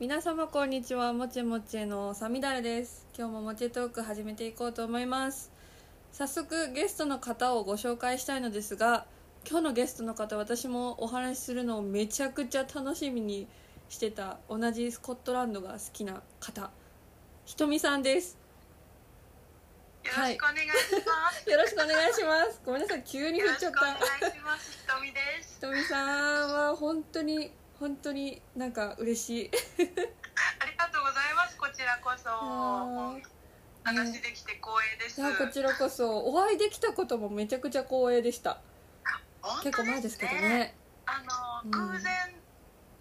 皆様こんにちは。もちもちのさみだれです。今日ももちトーク始めていこうと思います。早速ゲストの方をご紹介したいのですが今日のゲストの方私もお話しするのをめちゃくちゃ楽しみにしてた同じスコットランドが好きな方ひとみさんです。よろしくお願いします。よろしくお願いします。ごめんなさい。急に振っちゃった。願いします。ひとみです。ひとみさんは本当に本当になんか嬉しいありがとうございます。こちらこそ。ー話できて光栄です。いやこちらこそお会いできたこともめちゃくちゃ光栄でした本当結構前ですけどね。あうんの偶然、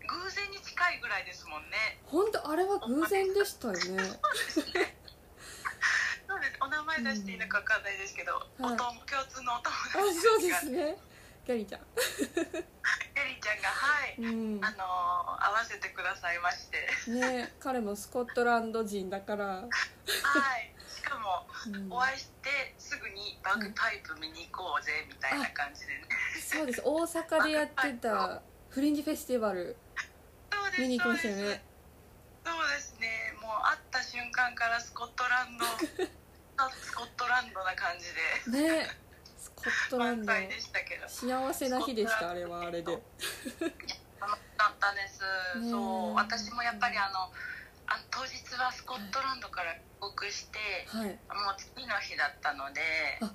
偶然に近いぐらいですもんね。本当あれは偶然でしたよね そうです。お名前出していいのかわかんないですけど、うんはいお共通のお友あ達そうでがすねギャリーちゃん。エリちゃんがはい、うん。あの合わせてくださいまして、ね彼もスコットランド人だから、はい。しかもうん。お会いしてすぐにバグパイプ見に行こうぜみたいな感じでね。そうです。大阪でやってたフリンジフェスティバル。見に行きましたね。そうですね。もう会った瞬間からスコットランドあ スコットランドな感じで。ねスコットランド満載でしたけど。幸せな日でしたあれはあれで。楽しかったです、そう。私もやっぱりあのあの当日はスコットランドから帰国して、はい。もう次の日だったのであも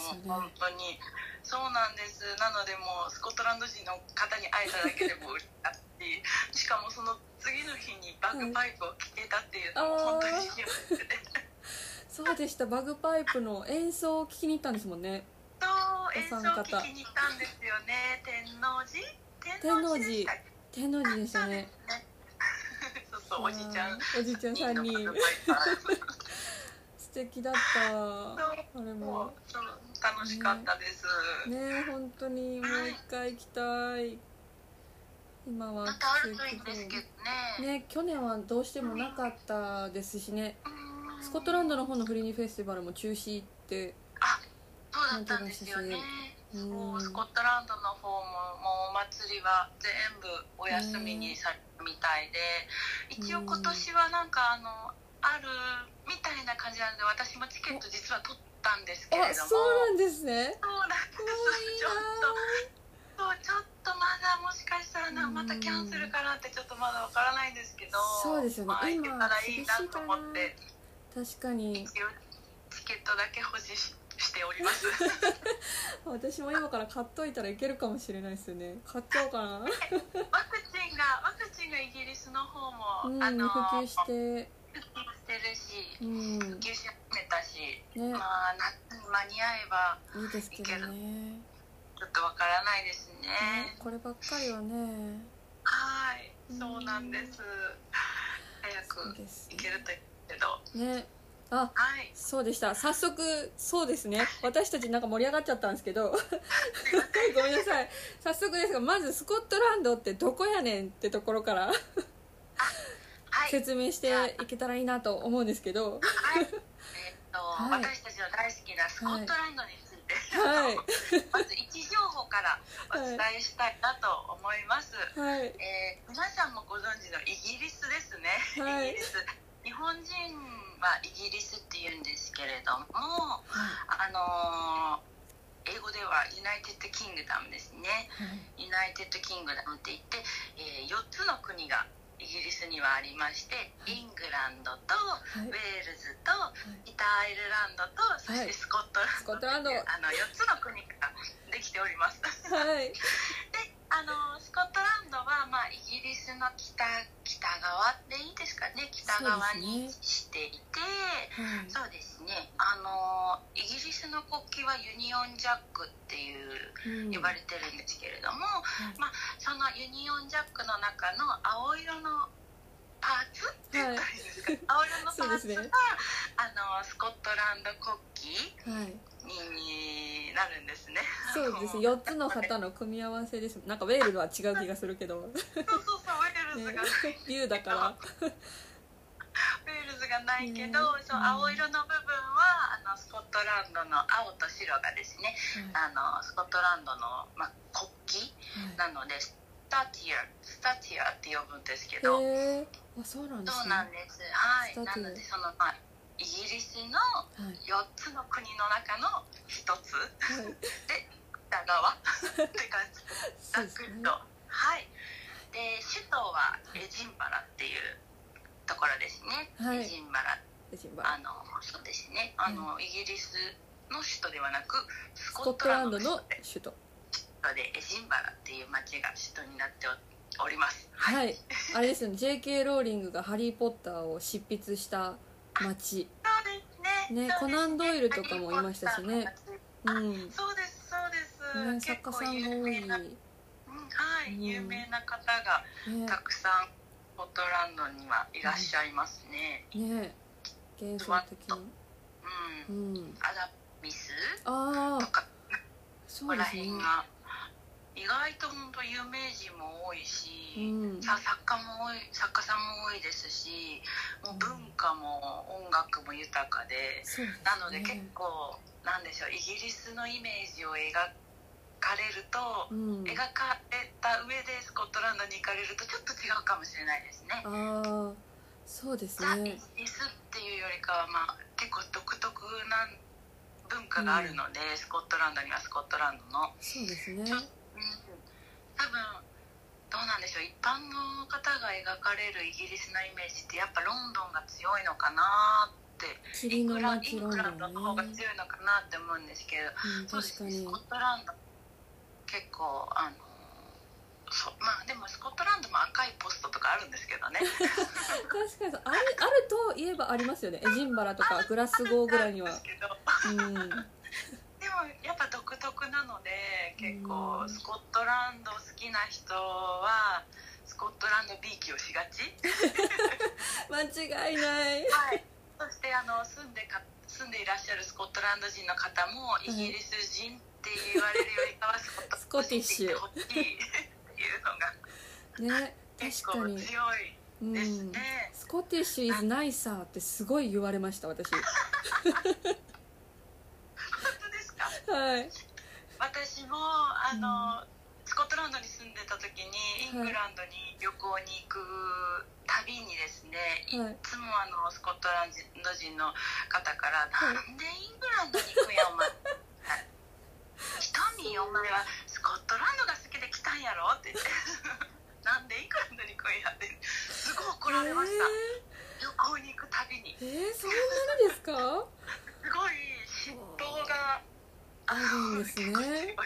そう本当に。そうなんです。なのでもうスコットランド人の方に会えただけでも嬉しかったししかもその次の日にバグパイプを聴けたっていうのも本当に幸せで、そうでした。バグパイプの演奏を聞きに行ったんですもんね演奏お三方聞きに行ったんですよね。天王寺？天王寺。天王寺でしたね。そうそうおじちゃん。おじちゃん3人素敵だった。あれも。楽しかったです、ね本当にもう一回行きたい。今は。ね。ね去年はどうしてもなかったですしね。うん。スコットランドの方のフリニフェスティバルも中止ってあそうだったんですよね。うんそうスコットランドの方ももうお祭りは全部お休みにされたみたいで一応今年はなんかあのあるみたいな感じなんで私もチケット実は取ったんですけれあども。そうなんですね。そうなんですちょっとそうちょっとまだもしかしたらなうん。またキャンセルかなってちょっとまだわからないんですけど。そうですよね。まあ、行け今たらいいなと思って。確かに。一応チケットだけ保持ししております。私も今から買っといたらいけるかもしれないですよね。買っちゃおうかな。ワクチンがワクチンがイギリスの方も、うんあの普及して。普及してるしうん。普及し始めたし、ね。まあ夏に間に合えばいいですけどね。ちょっとわからないですね。ねこればっかりはね。はいうん。そうなんです。うくです行けるといいけど。ねあはい。そうでした。早速そうですね。私たちなんか盛り上がっちゃったんですけど。ごめんなさい。早速ですがまずスコットランドってどこやねんってところからはい。説明していけたらいいなと思うんですけど。はい。えっと、はい。私たちの大好きなスコットランドについて、はい。まず位置情報からお伝えしたいなと思います、はい。えー皆さんもご存知のイギリスですね、はい。イギリス。日本人はイギリスって言うんですけれどもあのー英語では United Kingdom ですね。 United Kingdom って言って、え4つの国がイギリスにはありましてイングランドとはい。ウェールズと北アイルランドとそしてスコットランドあの4つの国ができております。ではい あのスコットランドは、まあ、イギリスの北北側でいいですかね。北側に位置していてはい。そうですね。あのイギリスの国旗はユニオンジャックっていううん。呼ばれてるんですけれども、はい。まあ、そのユニオンジャックの中の青色のパーツって言ったらいいですか、青色のパーツが、ね。あのスコットランド国旗はいになるんですね。そうです。あの4つの旗の組み合わせです。なんかウェールズは違う気がするけど、ね、そうそうそうウェールズが、竜だから。ウェールズがないけど、ねそう青色の部分はあのスコットランドの青と白がですね。あのスコットランドの、まあ、国旗はい。なのでスタティアススタチアって呼ぶんですけへど、えあそうなんですね。そうなんです。はい。なのでその、まあ、イギリスのはい。4つの国の中の1つ。はい。で北側。って感じ。ざっくりと。はい。で首都はエジンバラっていうところですね、はい。エジンバラ。エジンバラ。あのそうですね。あの、イギリスの首都ではなくススコットランドの首首都。都でエジンバラっていう町が首都になっておおります。はい。あれですよね。JK ローリングが「ハリー・ポッター」を執筆した町そうですね。コナンドイルとかもいましたしね。うん。そうですそうです、ね、作家さんが有多い、うん。はい、うん有名な方がねたくさんスコットランドにはいらっしゃいますね、ね。幻想的な。うん。うん。アダミスああそうですね。辺が意外と本当有名人も多いし、うん。さ作家も多い作家さんも多いですしもう文化も音楽も豊かでなので結構なんでしょうイギリスのイメージを描かれると、うん。描かれた上でスコットランドに行かれるとちょっと違うかもしれないですね。ああそうですザ・イねギリスっていうよりかは、まあ、結構独特な文化があるので、スコットランドにはスコットランドの。そうですね。ちょうん多分どうなんでしょう。一般の方が描かれるイギリスのイメージってやっぱロンドンが強いのかなって。イングランドドの方が強いのかなって思うんですけど、うんそうです確かにね。スコットランド結構あのそうまあでもスコットランドも赤いポストとかあるんですけどね。確かにそうあるあるといえばありますよねエジンバラとかグラスゴーぐらいにはうんやっぱ独特なので結構うん。スコットランド好きな人はスコットランド B 期をしがち？間違いない。はい、そしてあの住んでか住んでいらっしゃるスコットランド人の方もイギリス人って言われるよりかはスコットスコティッシュ人っていっていうのがね 結確かに。構強いうんですね。スコティッシュ is nicer ってすごい言われました私 ですかい。私もあの、スコットランドに住んでた時にイングランドに旅行に行くたびにですね、はい。い、つもあのスコットランド人の方から「はい。なんでイングランドに行くんやお前」ひとみお前はスコットランドが好きで来たんやろ?」って言って「なんでイングランドに行くんや」ってすごい怒られました、旅行に行くたびに。えー、えー、そんなにですか？すごい嫉妬があるんですね。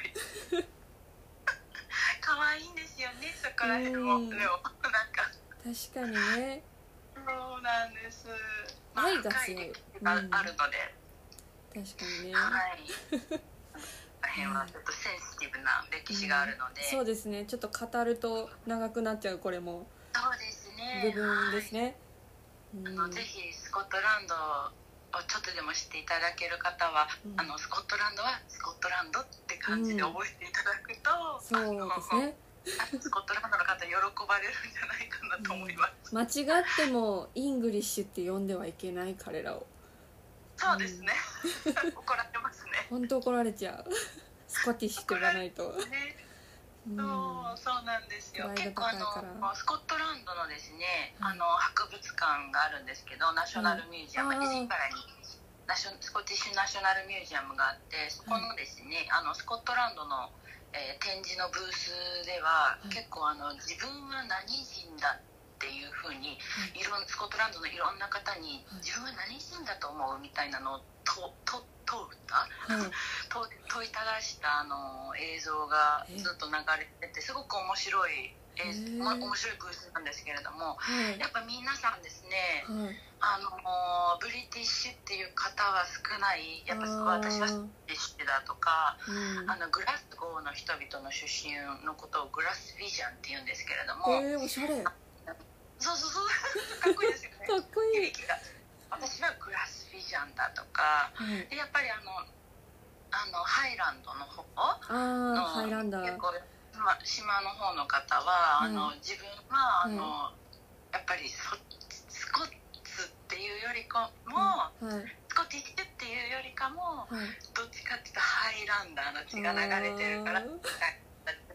可愛いんですよねそこら辺もうんでもなんか確かにね。そうなんです。愛が強い深歴史があるので、確かにね、はい大変はちょっとセンシティブな歴史があるので、そうですね。ちょっと語ると長くなっちゃうこれも。そうですね。部分ですね、うん。はいあのぜひスコットランドをちょっとでも知っていただける方は、うん。あのスコットランドはスコットランドって感じで覚えていただくと、そうですね。スコットランドの方喜ばれるんじゃないかなと思います、間違っても English って呼んではいけない彼らを。そうですね。怒られますね。本当怒られちゃう。 Scottish って言わないと、ねうん。そうそうなんですよ。結構あのスコットランドのですね、はい。あの博物館があるんですけど National Museum、はいエジンバラにナショ Scottish National Museum があってそこのですね、あのスコットランドの、えー展示のブースでは、い。結構あの自分は何人だっていうふうにいろんスコットランドのいろんな方に、はい。自分は何人だと思うみたいなのをとと問うた。はい。問問いただしたあの映像がずっと流れててすごく面白い映へー。ま面白いブースなんですけれどもはい。やっぱ皆さんですねはい。あのブリティッシュっていう方は少ないやっぱ私はブリティッシュだとかうん。あのグラスゴーの人々の出身のことをグラスビジョンって言うんですけれども、えー、おしゃれ。かそうそうそう。かっこいいですよね。っこいい。私はグラスビジョンだとかはい。でやっぱりあのあのハイランドの方のハイランダー結構ま島の方の方は、はい。あの自分はあの、やっぱりそスコッツっていうよりかも、はい。スコティッシュっていうよりかもはい。どっちかっていうとハイランダーの血が流れてるからあース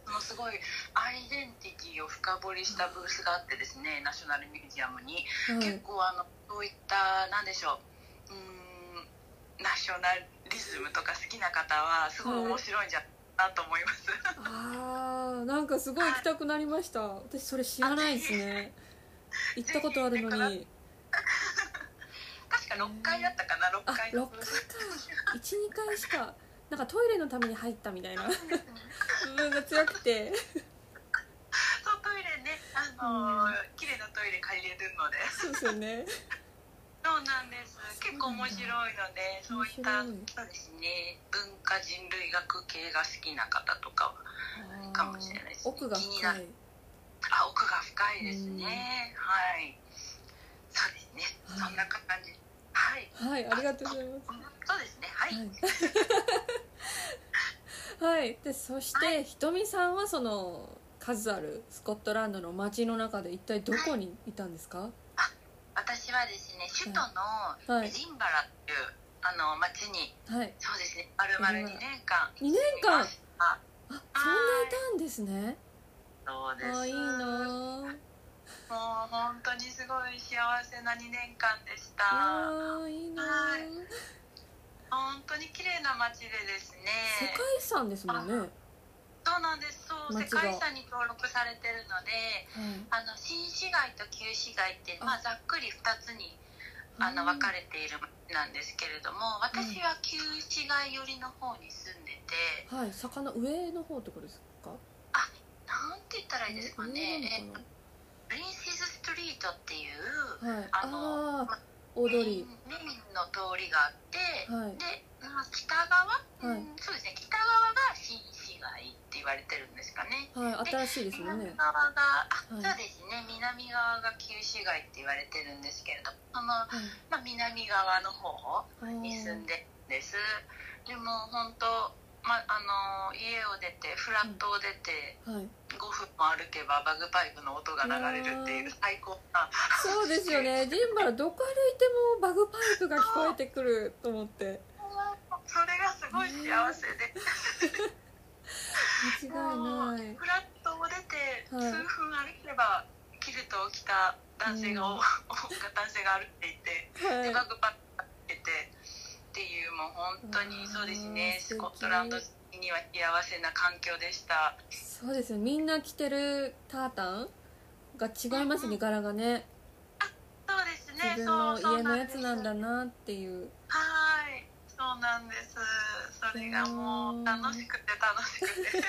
そのすごいアイデンティティを深掘りしたブースがあってですねナショナルミュージアムに、はい。結構あのそういったなんでしょうナショナリズムとか好きな方はすごい面白いんじゃなと思います、あーなんかすごい行きたくなりました。私それ知らないですね。行ったことあるのに。確か6階だったかな？6あ階6階か。のブース12階しかなんかトイレのために入ったみたいな。部分が強くて。そうトイレねあのー綺麗なトイレ借りれるので。そうですよねそうなんです。結構面白いのでそういったそうですね。文化人類学系が好きな方とかはかもしれないですね。奥が深い。あ奥が深いですね。はい。そうですね、はい。そんな感じ。はい。はいありがとうございます。そうですね。はい、はい、はい、でそして、ひとみさんはその数あるスコットランドの街の中で一体どこにいたんですか、私はですね首都はい。のエジンバラっていう、あの町にはい。そうですね丸々2年間2年間？あそんないたんですね。そうです。あいいなもう本当にすごい幸せな2年間でした。あーいいなはい。本当に綺麗な街でですね。世界遺産ですもんね、はい、そうなんです。そう世界遺産に登録されてるのであの新市街と旧市街って、まあ、ざっくり2つにあの分かれている街なんですけれども私は旧市街寄りの方に住んでてはい。坂の上の方ってことですか？なんて言ったらいいですかね、えプリンセスストリートっていうはい。あのああ大通り。メインの通りがあって、はい。で、まあ、北側、はい。うんそうですね。北側が新市街って言われてるんですかね。はい新しいですもんね。南側が、そうですね。南側が旧市街って言われてるんですけれどその、はい。まあ、南側の方に住んでるんです。でも本当まあの家を出てフラットを出てはい。5分も歩けばバグパイプの音が流れるっていう最高な。そうですよね。ジンバラどこ歩いてもバグパイプが聞こえてくると思って。それがすごい幸せで間違いない。フラットを出てはい。数分歩けばキルトを着た男性が、うん。男性が歩いていて、はい。でバッグパックつけてっていうもう本当にそうですね。スコットランドには幸せな環境でした。そうですよみんな着てるタータンが違いますね柄がね。そうですね。自分のそう家のやつなんだなっていう。はいそうなんです。それがもう楽しくて楽しくて。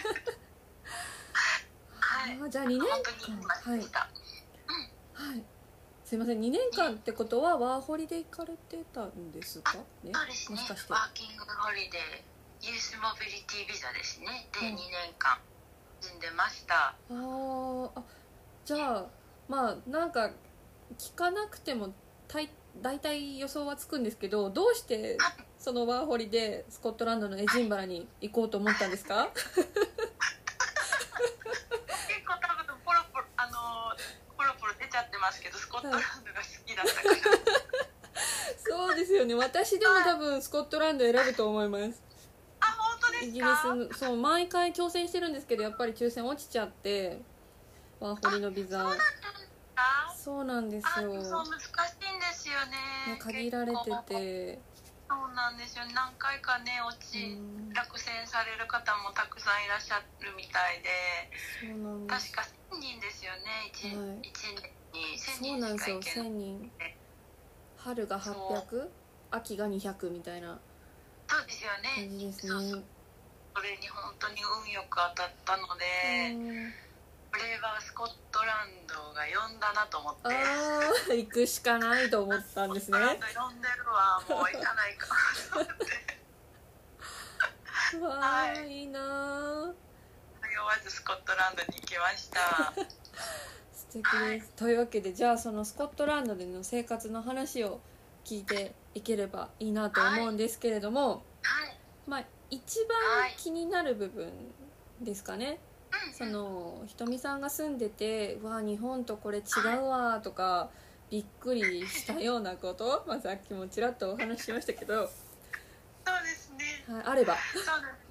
はいじゃあ2年間。はい。はい。すいません。2年間ってことはワーホリで行かれてたんですか？ね。そうですね。もしかして。ワーキングホリデーユースモビリティビザですね。でうん。2年間住んでました。あー。あじゃあまあなんか聞かなくても大大体予想はつくんですけどどうしてそのワーホリでスコットランドのエジンバラに行こうと思ったんですか？結構多分ポロポロあのーポロポロ出ちゃってますけどスコットランドが好きだったから、そうですよね。私でも多分スコットランド選ぶと思います。あ本当ですか？イギリスのそう毎回挑戦してるんですけどやっぱり抽選落ちちゃってワーホリのビザ。あそうなんですあよ、そう難しいんですよね。ね、限られててなんですよ。何回かね落ち、うん。落選される方もたくさんいらっしゃるみたいで。確か1000人ですよね。1,、はい。一年に1000そうなんですよ。人。しか行けない1000人春が800秋が200みたいなそうですよね。感じですそうそう。ねそれに本当に運よく当たったので、うんこれはスコットランドが呼んだなと思って。ああ行くしかないと思ったんですね。呼んでるわもう行かないかと思って。わあ、はいい、いなー。迷わずスコットランドに行きました。素敵です、というわけでじゃあそのスコットランドでの生活の話を聞いていければいいなと思うんですけれども、はい。まあ一番気になる部分ですかね、うんそのひとみさんが住んでて「うわ日本とこれ違うわ」とかびっくりしたようなこと、まあ、さっきもちらっとお話ししましたけど、はい、そうですね。あれば、はそうです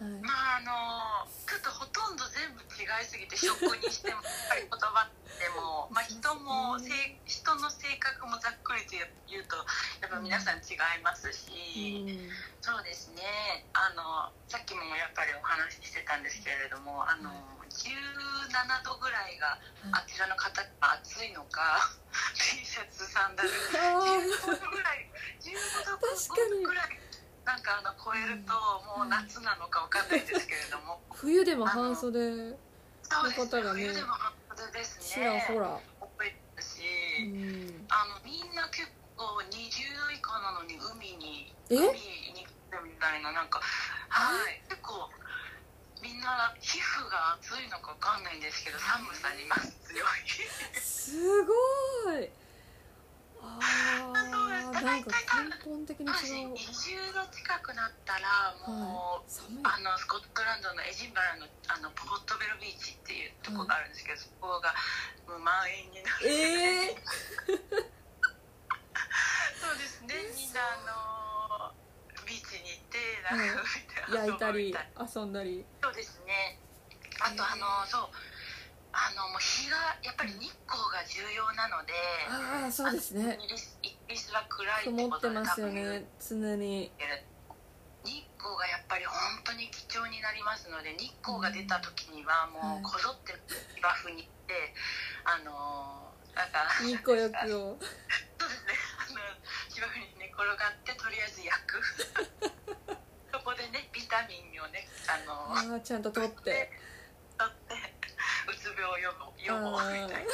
い、まああのクッとほとんど全部違いすぎて食にしてもやっぱり言葉でも、まあ、人もせい人の性格もざっくりと言うとやっぱ皆さん違いますし、うん。そうですね。あのさっきもやっぱりお話ししてたんですけれどもあの17度ぐらいがあちらの方が暑いのか T シャツサンダルあ15度ぐらい15度ぐらいなんかあの超えるともう夏なのかわかんないですけれども、ー 冬でも半袖そうです。方がね冬でも半袖ですちらねほら、覚えてたし、うん、あのみんな結構20度以下なのに海にえ？海に来たみたいななんかはい。結構みんな皮膚が熱いのかわかんないんですけど寒さにまず強いすごいなんか根本的に違う。20度近くなったらもう、寒いあのスコットランドのエジンバラのあのポートベロビーチっていうとこがあるんですけど、そこがもう満員になる。ええそうですね。みんなあのビーチに行ってなんか焼いたり遊んだり。そうですね。あとあのそう。あのもう日がやっぱり日光が重要なので、ああそうですね。イ曇ってますよね常に。日光がやっぱり本当に貴重になりますので日光が出た時にはもうこぞって芝生に行ってあのなんか日光浴を。そうですね。あの芝生に寝転がってとりあえず焼く。そこでねビタミンをねあのちゃんと取って。取ってうつ病を予防予防みたいな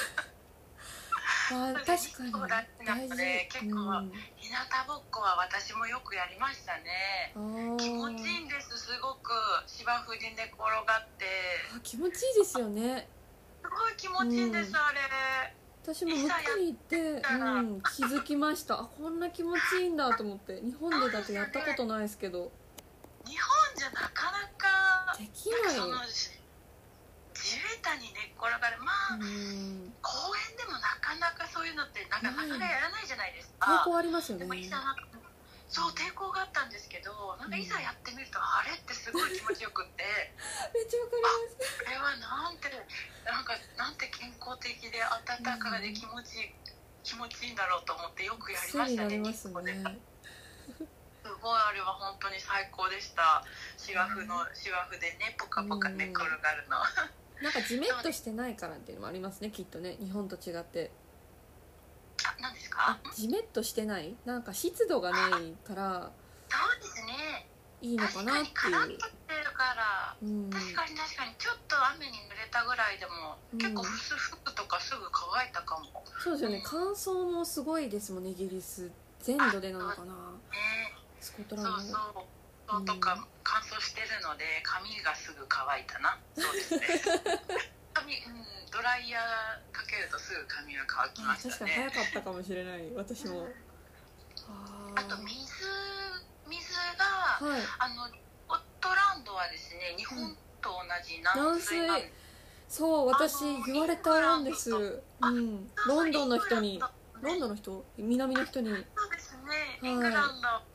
あー確かに。大事。結構うん。日向ぼっこは私もよくやりましたね。気持ちいいんですすごく。芝生に寝転がって。あ気持ちいいですよね。すごい気持ちいいんです、うん。あれ。私も向こうに行って、うん、気づきました。あこんな気持ちいいんだと思って。日本でだとやったことないですけど。日本じゃなかなかできない地べたに寝っ転がる。まあ、うん。公園でもなかなかそういうのってなんかなかなかやらないじゃないです抵か抗ありますよね。そう抵抗があったんですけどなんかいざやってみると、あれ？ってすごい気持ちよくって。めっちゃわかります。これはなんてなんかなんて健康的で温かで気持ちいい、気持ちいいんだろうと思ってよくやりましたねね。すごいあれは本当に最高でした。芝生の芝生でねポカポカ寝っ転がるの、なんかジメッとしてないからっていうのもありますねきっとね日本と違って。あ何ですあかジメッとしてない？なんか湿度がないからそうですね。いいのか確なってかにカラッいうとしてるから。うん。確かに確かに。ちょっと雨に濡れたぐらいでも、うん。結構服とかすぐ乾いたかも。そうですよね。乾燥もすごいですもんねイギリス。全土でなのかな。ね。スコットランドそうそうとか乾燥してるので髪がすぐ乾いたな。そうですね。髪、うん、ドライヤーかけるとすぐ髪が乾きあまし確かにたね早かったかもしれない。私も。ああと水水があはい。あのスコットランドはですね日本と同じ軟水なんです。そう私言われたんです。うん。ロンドンの人に。ロンドンの人？南の人に。そうですね、はい。イングランド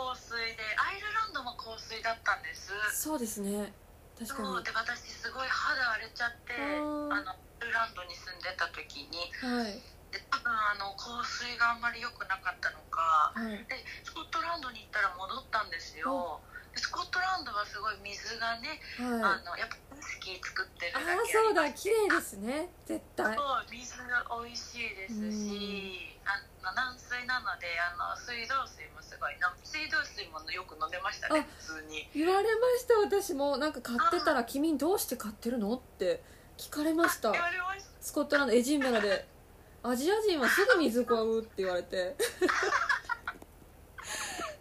香水でアイルランドも香水だったんです。そうですね。確かに。で私すごい肌荒れちゃってあのアイルランドに住んでた時に。はい。で多分あの香水があんまり良くなかったのかはい。でスコットランドに行ったら戻ったんですよ。でスコットランドはすごい水がね、はい。あのやっぱスキー作ってるあだけあそうだ。綺麗ですね。絶対。そう水が美味しいですし、あの軟水なのであの水道水もすごいな水道水もよく飲んでましたねあ普通に。言われました。私もなんか買ってたら「君どうして買ってるの?」って聞かれました。スコットランドエジンバラで「アジア人はすぐ水買う」って言われて。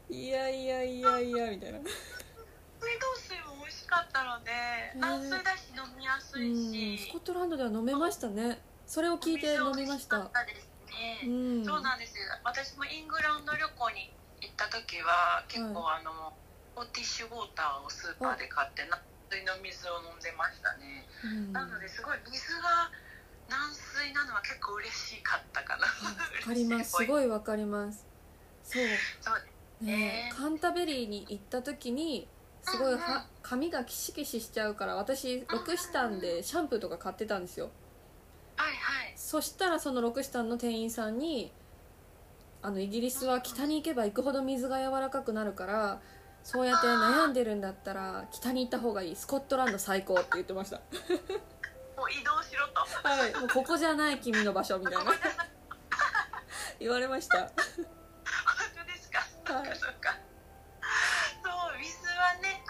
いやいやいやいやみたいな。水道水もかったので軟水だし飲みやすいうん。しスコットランドでは飲めましたね。それを聞いて飲みました。んそうなんです。私もイングランド旅行に行った時は結構あの、ポティッシュウォーターをスーパーで買って軟水の水を飲んでましたね、うん。なのですごい水が軟水なのは結構嬉しかったかな。わかります。すいごいわかります。そう。そうね。ねカンタベリーに行った時にすごいは髪がキシキシしちゃうから私ロクシタンでシャンプーとか買ってたんですよ。はいはい。そしたらそのロクシタンの店員さんにあのイギリスは北に行けば行くほど水が柔らかくなるからそうやって悩んでるんだったら北に行った方がいい。スコットランド最高って言ってました。もう移動しろと。はい。もうここじゃない君の場所みたいな。言われました。本当ですか、はい。そっか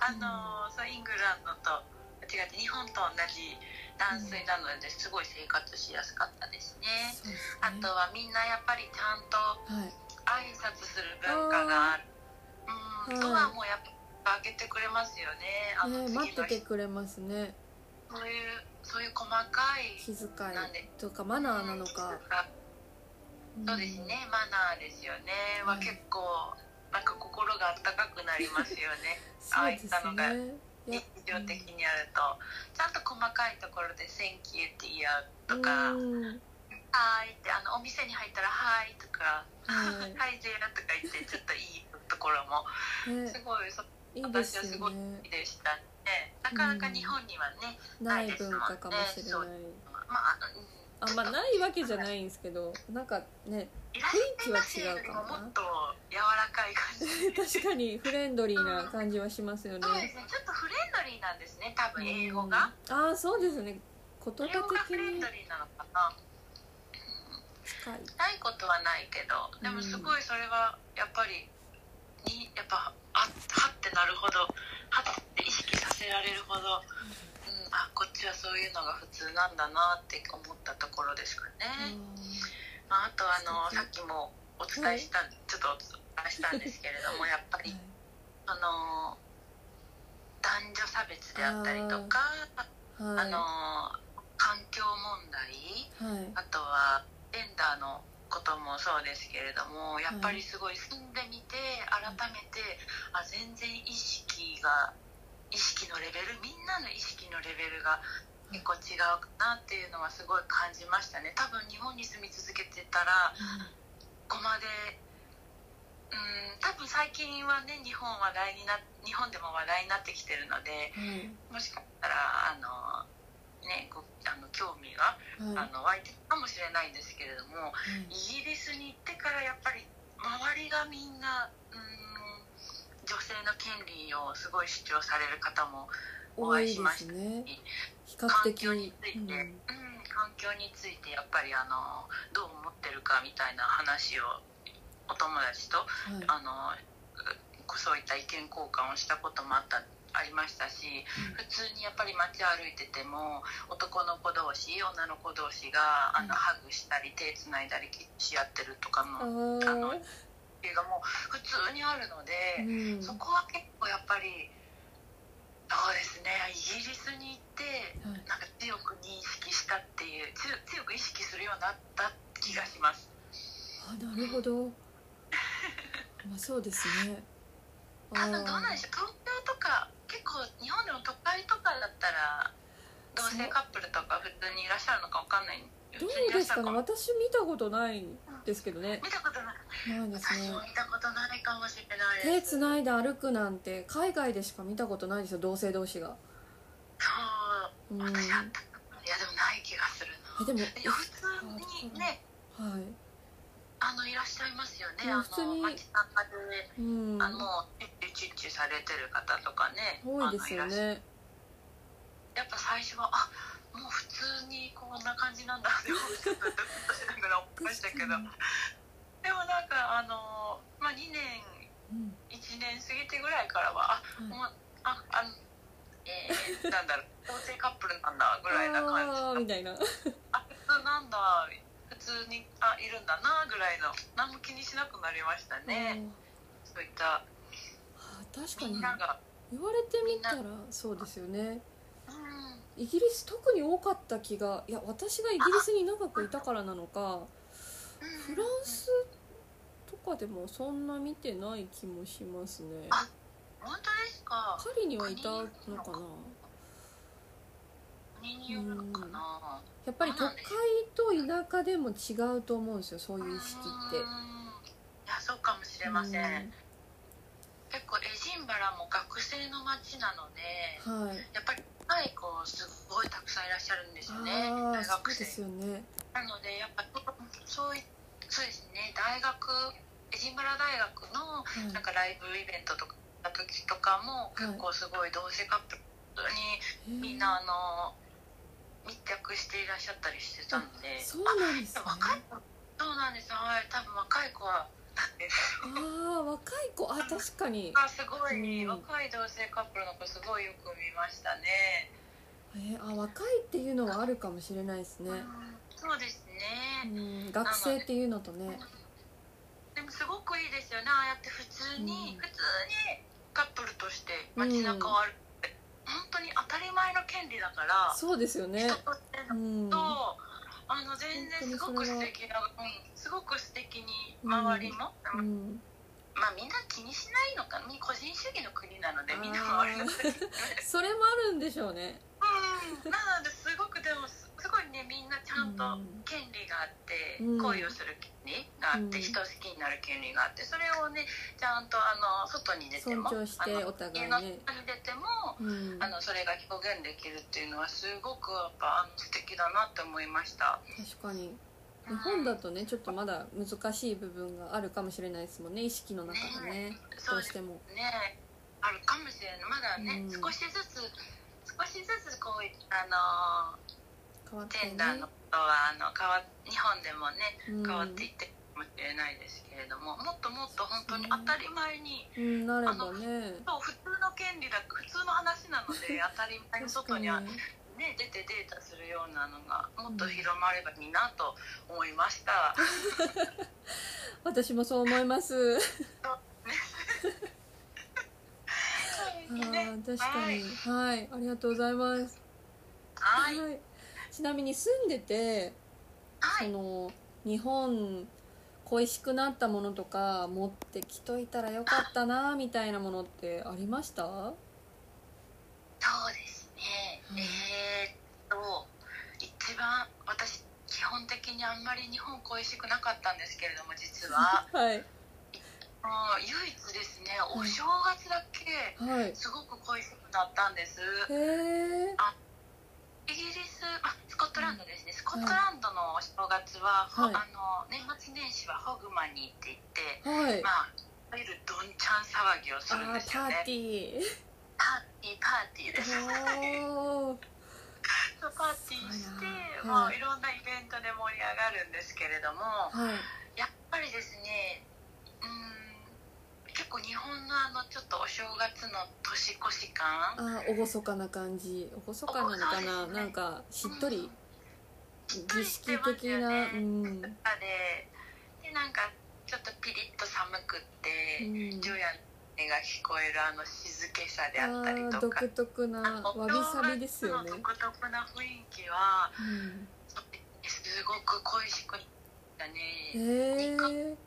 あの、そうイングランドと違って日本と同じ断水なのですごい生活しやすかったですね、そうですね。あとはみんなやっぱりちゃんとはい。挨拶する文化がある。うん、はい。ドアもやっぱ開けてくれますよねあの待っててくれますね。そういうそういう細かい気遣いとかマナーなのか、そうですね、マナーですよね、ははい結構なんか心が温かくなりますよね。ああいったのが日常的にやると。ちゃんと細かいところで「Thank you」って言い合うとか「うんはい」ってあのお店に入ったら「はい」とか「はいはいぜとか言ってちょっといいところもね。すごいそ私はすごいね好きでしたね。なかなか日本にはね、ない文化かもしれない。そう。まあ、うんあまあないわけじゃないんですけどなんかねいらっしゃいますよりももっと柔らかい感じ。確かにフレンドリーな感じはしますよね。そうですねちょっとフレンドリーなんですね多分英語が、ああそうですね。言葉的に。フレンドリーなのかな。近い。ないことはないけどでもすごいそれはやっぱりにやっぱあはってなるほどはって意識させられるほど、うん、あこっちはそういうのが普通なんだなって思ったところですかね、まあ、あとあのさっきもお伝えした、ちょっとお伝えしたんですけれどもやっぱりあの男女差別であったりとかはい。あの環境問題はい。あとはジェンダーのこともそうですけれどもやっぱりすごい住んでみて改めてあ全然意識が意識のレベルみんなの意識のレベルが結構違うかなっていうのはすごい感じましたね。多分日本に住み続けてたらここまでうん多分最近はね日本話題にな日本でも話題になってきてるのではいもしかしたらあのねごあの興味がはい。あの湧いてるかもしれないんですけれどもはいイギリスに行ってからやっぱり周りがみんなうん女性の権利をすごい主張される方もお会いしましたし比較環的境について、うん。うん環境についてやっぱりあのどう思ってるかみたいな話をお友達とはい。あのうそういった意見交換をしたこともあったありましたし普通にやっぱり街歩いてても男の子同士女の子同士があうん。のハグしたり手つないだりし合ってるとかあのーあのも普通にあるので、うん。そこは結構やっぱりそうですねイギリスに行ってはい。なんか強く認識したっていう強強く意識するようになった気がします。あなるほど。まあそうですね。あのどうなんでしょう東京とか結構日本でも都会とかだったら同性カップルとか普通にいらっしゃるのかわかんない。どうですかね。私見たことない。んですけどね見たことない。ないですね見たことないかもしれない手つないで歩くなんて海外でしか見たことないですよ同性同士が。そう。うん。私あったい。やでもない気がするな。えでも普通にねはい。あのいらっしゃいますよね。普通にの街中でうん。あのチュッチされてる方とかね多いですよねやっぱ最初はあもう普通にこんな感じなんだってちょっとドキッとしながら思いましたけど。でもなんかあの、まあ、2年うん。1年過ぎてぐらいからはあ、い。もうああのえー、なんだろう 同性カップルなんだぐらいな感じ。あーみたいな。あ普通なんだ普通にあいるんだなぐらいの。何も気にしなくなりましたね。そういった。あー確かに。言われてみたらそうですよね。うんイギリス特に多かった気がいや私がイギリスに長くいたからなのかフランスとかでもそんな見てない気もしますね。あ本当ですか？パリにはいたのかな。国によるのかな。やっぱり都会と田舎でも違うと思うんですよそういう意識って。いやそうかもしれません、うん。結構エジンバラも学生の街なのではい。やっぱり若い子すごいたくさんいらっしゃるんですよね大学生。ですよね。なのでやっぱそういそうですね大学エジンバラ大学のはい。なんかライブイベントとか行った時とかもはい結構すごい同性カップルにみんなあの密着していらっしゃったりしてたんで。そうなんですね。あ若い子そうなんです。はい。多分若い子はああ若い子。あ確かに。あすごい、うん。若い同性カップルの子すごいよく見ましたね、えーあ若いっていうのはあるかもしれないですね、そうですうね、ん、学生っていうのとね。でもすごくいいですよね。ああやって普通に、うん。普通にカップルとして街中を歩くって、本当に当たり前の権利だからそうですよね。人としてうのんと、あの全然すごく素敵な、うん、すごく素敵に周りも、うん。まあみんな気にしないのか個人主義の国なのでみんな周りの国。それもあるんでしょうねうんなのですごくでもすすごいねみんなちゃんとうん。権利があって、うん。恋をする権利があって、うん。人を好きになる権利があってそれをねちゃんとあの外に出ても尊重してお互いね。家の外に出ても、うん。あのそれが表現できるっていうのはすごくやっぱあの素敵だなって思いました。確かに。日本だとねちょっとまだ難しい部分があるかもしれないですもんね意識の中でね。どそうしても。ねあるかもしれない。まだね、うん。少しずつ少しずつこうあの変わってジェンダーねのことはあの変わ日本でもねうん。変わっていってるかもしれないですけれども、もっともっと本当に当たり前に、うんなればね。そう普通の権利だ普通の話なので 当たり前に外には、ね、出てデータするようなのがもっと広まればいいなと思いました、私もそう思います あ確かに。はい。ありがとうございます。はいはい。はい。ちなみに住んでてはい。その日本恋しくなったものとか持ってきといたらよかったなみたいなものってありました？そうですね、うん。えーっと一番私基本的にあんまり日本恋しくなかったんですけれども実は。はい唯一ですね。お正月だけはい。すごく恋しくなったんです。へえイギリスあスコットランドですね。スコットランドのお正月は、ほはい。あの年末年始はホグマニーって言って、はい。まあいわゆるどんちゃん騒ぎをすあるんーですよね。パーティー。パーティーパーティーです。パーティーしていもういろんなイベントで盛り上がるんですけれどもはい。やっぱりですねうん結構日本のあのちょっとお正月の年越し感？あー厳かな感じ。厳かなのかな、ねなんかしっとり？しっとり儀式的な、よね。うん、ででなんかちょっとピリッと寒くってうん。除夜が聞こえるあの静けさでああったりーとか。独特なわびさびですよね。独特な雰囲気はうん。すごく恋しくなったね。へえそう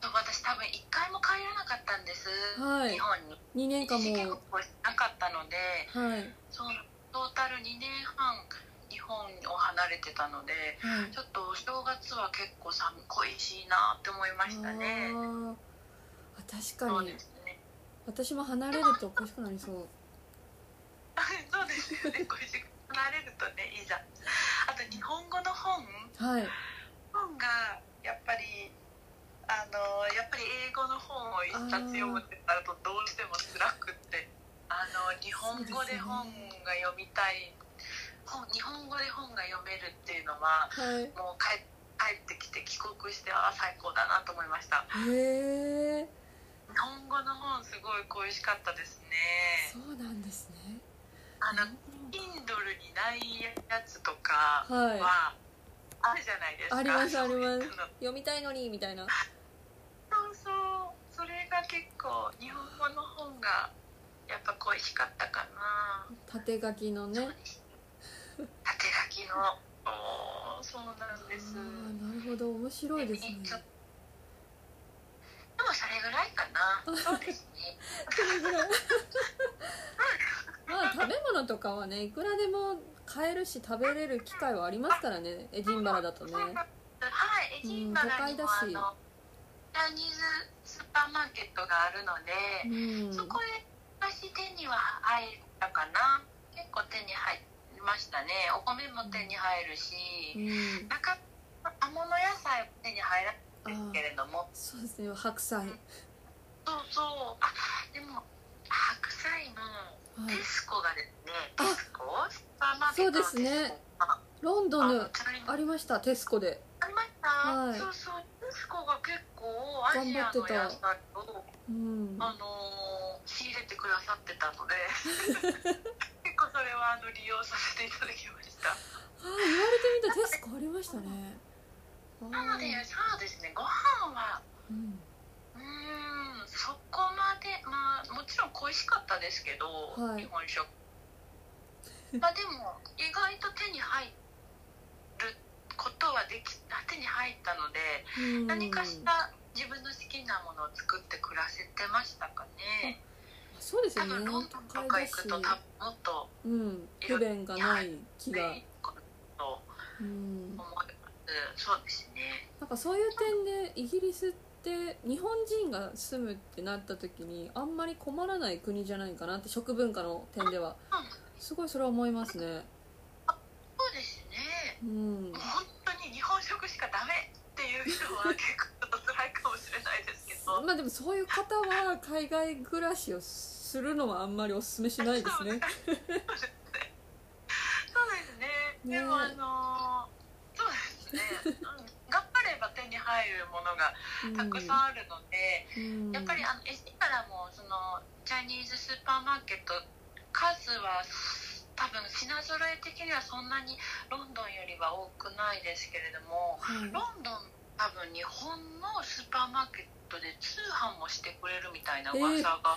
私多分一回も帰らなかったんです、はい。日本に。2年間も。国をしなかったのではい。そうトータル2年半日本を離れてたのではい。ちょっとお正月は結構寒恋しいなって思いましたね。確かに。ね。私も離れると恋しくなりそう。そうですよね。恋しく離れるとねいざ。あと日本語の本。はい。本がやっぱりあのやっぱり英語の本を一冊読むってなるとどうしても辛くって。あの日本語で本が読みたい、本日本語で本が読めるっていうのははい。もう帰帰ってきて帰国してあ最高だなと思いました。へえ。日本語の本すごい恋しかったですね。そうなんですね。あの Kindle にないやつとかはい。はあるじゃないですか。ありますあります。読みたいのにみたいなそうそれが結構日本語の本がやっぱ恋しかったかな。縦書きのね。縦書きの。おーそうなんです。なるほど。面白いですね。でもそれぐらいかな。そうですね。まあ食べ物とかはねいくらでも買えるし食べれる機会はありますからね。エジンバラだとね。はいエジンバラにも、うん都会だしあのャイニーズスーパーマーケットがあるので、うん。そこで昔手には入ったかな。結構手に入りましたね。お米も手に入るし、うん。なか葉物野菜も手に入らないんですけれども。そうですね。白菜。そうそう。あでも白菜のはい。テスコがですね、あテスコ？スーパーマーケットのテスコそうですね。あロンドンでありました。テスコで。ありました、はい。そうそうテスコが結構アジアの野菜をうん。あのー仕入れてくださってたので 結構それはあの利用させていただきました。あー言われてみたらテスコありましたね。なのでそうですね。ご飯はうん。うーんそこまでまあもちろん恋しかったですけど、はい。日本食。まあでも意外と手に入ることはでき手に入ったので、うん。何かしら自分の好きなものを作って暮らせてましたかね。そうですよね。ロンドンとか行くともっとうん。不便がない気が。うん。そうですね。なんかそういう点でイギリスって日本人が住むってなった時にあんまり困らない国じゃないかなって食文化の点では。うん。すごいそれは思いますねうん。本当に日本食しかダメっていう人は結構辛いかもしれないですけど。まあでもそういう方は海外暮らしをするのはあんまりお勧めしないですね。そうですね。ね。でもあのそうですね、うん頑張れば手に入るものがたくさんあるので、うん。やっぱりあのエスからもそのチャイニーズスーパーマーケット数は多分品揃え的にはそんなにロンドンよりは多くないですけれどもはいロンドン多分日本のスーパーマーケットで通販もしてくれるみたいな噂が、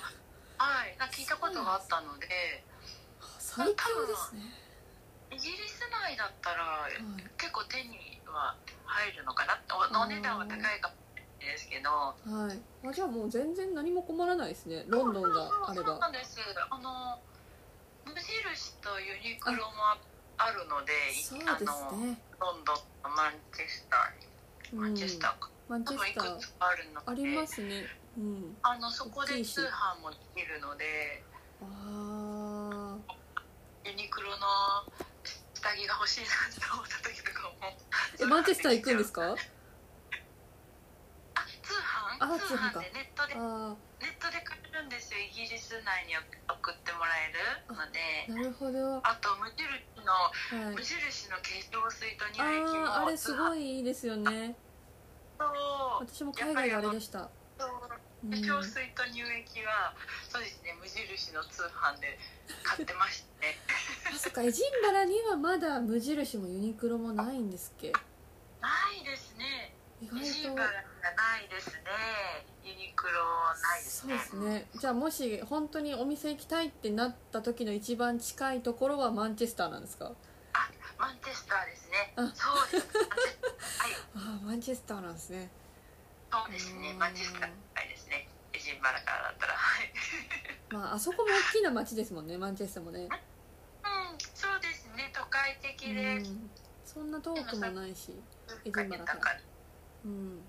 はいな聞いたことがあったので最強ですね。イギリス内だったらはい。結構手には入るのかなおお値段は高いかもしれないですけど。はい。あじゃあもう全然何も困らないですねロンドンがあれそうそうなばんです。あの無印とユニクロもあるのでそうあですのねロンドンとマンチェスターにうんマンチェスターか、マンチェスターくつかあるのでありますね。うん。あのそこで通販もできるのであユニクロの下着が欲しいなって思った時とかも。ーえマンチェスター行くんですか？あ通販？あ通販か。でネットで。あネットで買えるんですよ。イギリス内に送ってもらえるので。あなるほど。あと無印のはい。無印の化粧水と乳液もあああれすごいいいいですよね。私も海外であれでした。う。ん。化粧水と乳液はそうですね無印の通販で買ってましたね あそっか。エジンバラにはまだ無印もユニクロもないんですっけ？ないですね意外と。バラがないですねユニクロないですねそうですね。じゃあもし本当にお店行きたいってなった時の一番近いところはマンチェスターなんですか？あマンチェスターですね。あ。そうです。はい。ああマンチェスターなんですね。そうですね。うんマンチェスターないですね。エジンバラからだったら。はい。まああそこも大きな街ですもんねマンチェスターもね。うん。そうですね。都会的うでん。そんな遠くもないしエジンバラ豊から。かうん。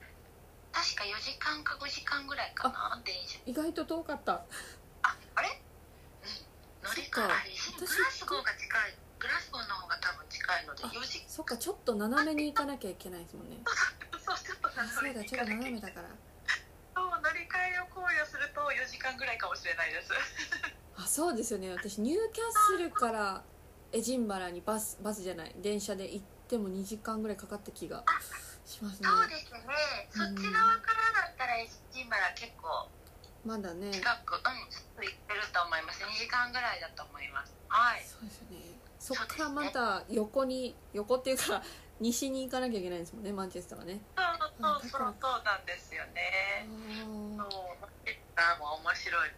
確か4時間か5時間ぐらいかな電車。意外と遠かった。ああれ？うん。乗り換えグラスゴーが近いグラスゴーの方が多分近いのであ4時そっかちょっと斜めに行かなきゃいけないですもんね。そうちょっとあそうだちょっと斜めだだから。そう乗り換えを考慮すると4時間ぐらいかもしれないです。あそうですよね。私ニューキャッスルからエジンバラにバスバスじゃない電車で行っても2時間ぐらいかかった気がしますね。そうですね。そっち側からだったらエジンバラ結構まだね。近くうん行ってると思います。2時間ぐらいだと思います。はい。そうですよね。そっからまた横に横っていうか西に行かなきゃいけないんですもんねマンチェスターはね。そうそうそう。そうなんですよあねー。そう。マンチェスターも面白い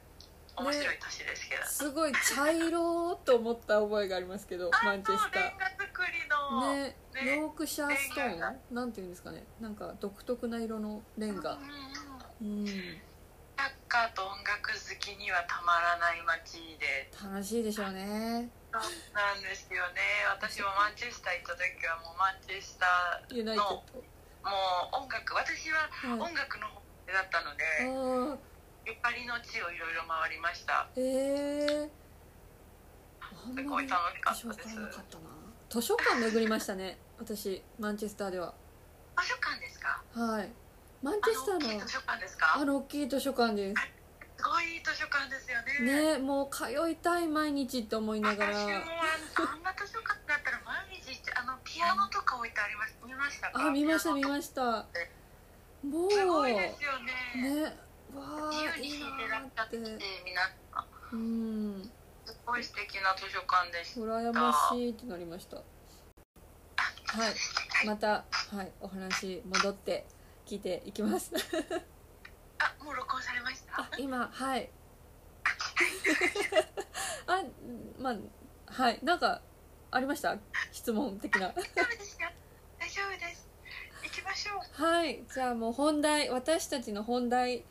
面白い年ですけど、すごい茶色と思った覚えがありますけどマンチェスタレンガ作りの、ーねねヨークシャーストーン？なんていうんですかね。なんか独特な色のレンガ。うんサッカーと音楽好きにはたまらない街で。楽しいでしょうね。そうなんですよね。私もマンチェスター行った時はもうマンチェスターもう音楽私は音楽の方でだったので。あゆかりの地をいろいろ回りました。ー。ええあんすごい楽しかったです。図書館巡りましたね私マンチェスターでは。図書館ですか？はい。マンあチェスターの図書館ですか？あの大きい図書館です。すごい図書館ですよね。ねもう通いたい毎日って思いながら。私もああんな図書館だったら毎日あのピアノとか置いてあります。見ましたか？あ見ました見ました。もう。すごいですよね。ね。わ自由に弾いてらっしゃってて皆さん。うん。すごい素敵な図書館でした。羨ましいってなりました。はい。またはいお話戻って聞いていきます。あもう録音されました？あ今はい。あまあはい。なんかありました？質問的な。大丈夫ですよ。大丈夫です。行きましょう。はい。じゃあもう本題私たちの本題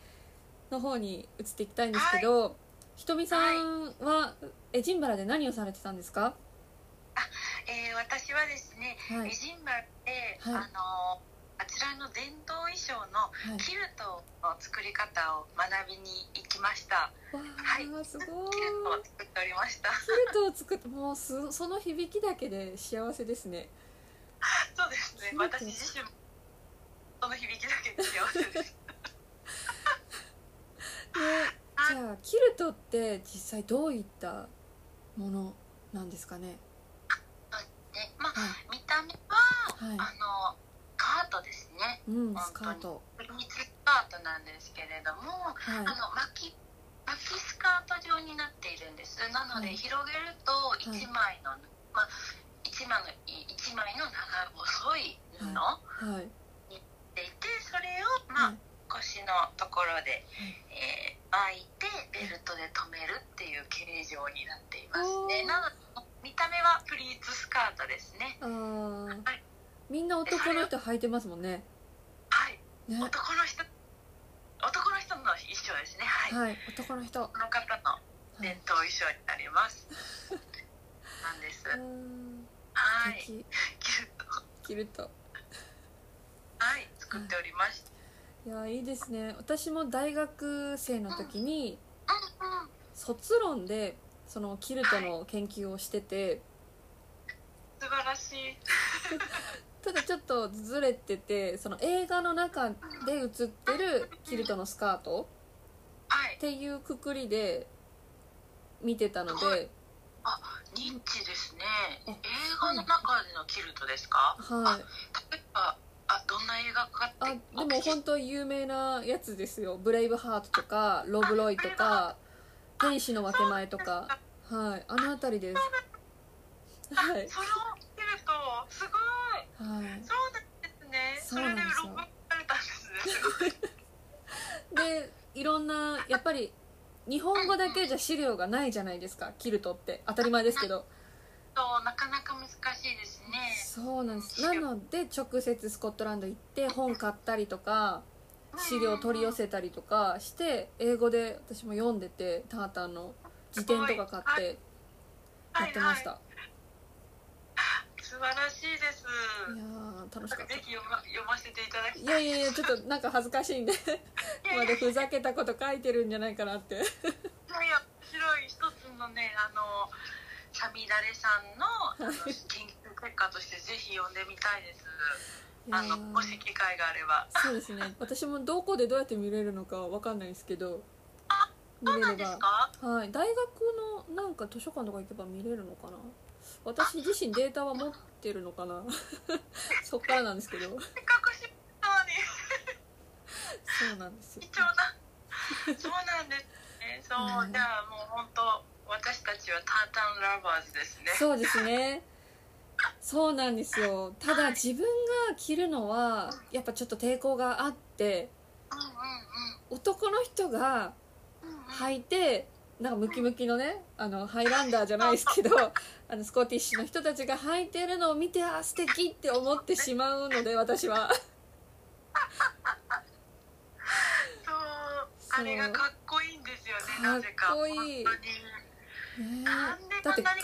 の方に移っていきたいんですけど、ひとみさんはエジンバラで何をされてたんですか？えー私はですね、はい。エジンバラで、はい。あのあちらの伝統衣装のはい。キルトの作り方を学びに行きました。わはい。あすごい。キルトを作っておりました。キルトを作ってもうすその響きだけで幸せですね。そうですね。私自身もその響きだけで幸せです。でじゃあキルトって実際どういったものなんですかね？でまあは見た目は、い、はあのカートですね。い、うんスカート。プリーツスカートなんですけれども、はい。あの巻き巻きスカート状になっているんです。なので、はい。広げると1枚の、まあ、1枚の一枚の長細い布をはい。でいてそれを、まあはい腰のところで、えー巻いてベルトで留めるっていう形状になっています。ねなので見た目はプリーツスカートですね。はい。みんな男の人履いてますもんね。はい。ね。男の人男の人の衣装ですね。はい、はい男の人。この方のはい。伝統衣装になります。なんです。はい。素敵。キルトキルトはい、作っておりました。いやいいですね私も大学生の時に。卒論でそのキルトの研究をしてて素晴らしい。ただちょっとずれててその映画の中で映ってるキルトのスカートはいっ。ていうくくりで見てたのでニッチですね。あ映画の中でのキルトですか？はい例えば、あ、どんな映画か。あでも本当有名なやつですよ「ブレイブハート」とか「ロブ・ロイ」とか「天使の分け前」とか。はいあの辺りです。はい。それをキルト、すごい。はい。そうなんですね。それで録画されたんですね。でいろんなやっぱり日本語だけじゃ資料がないじゃないですか。キルトって。当たり前ですけどそう、なかなか難しいですね。そうなんです。なので直接スコットランド行って本買ったりとか資料取り寄せたりとかして英語で私も読んでてタータンの辞典とか買ってやってました、はいはい。素晴らしいです。いやー楽しかった。ぜひ読ま読ませていただきいたい。やいやいやちょっとなんか恥ずかしいんで。まだふざけたこと書いてるんじゃないかなって。いやいや面白い一つのねあのサミダレさんの研究結果としてぜひ読んでみたいです。あのもし機会があれば。そうですね。私もどこでどうやって見れるのかわかんないですけど見れれば。ですか？はい。大学のなんか図書館とか行けば見れるのかな？私自身データは持ってるのかな？そっからなんですけど。せっかく知ったのに。そうなんですよ。貴重な。そうなんですね。そう、はい。じゃあもう本当私たちはタータンラバーズですね。そうですねそうなんですよただ自分が着るのはやっぱちょっと抵抗があって男の人が。履いてなんかムキムキのねあのハイランダーじゃないですけど あのスコティッシュの人たちが履いてるのを見てあ素敵って思ってしまうので私は そうあれがかっこいいんですよね。かっなぜか。こいい本当に。ねだってカレ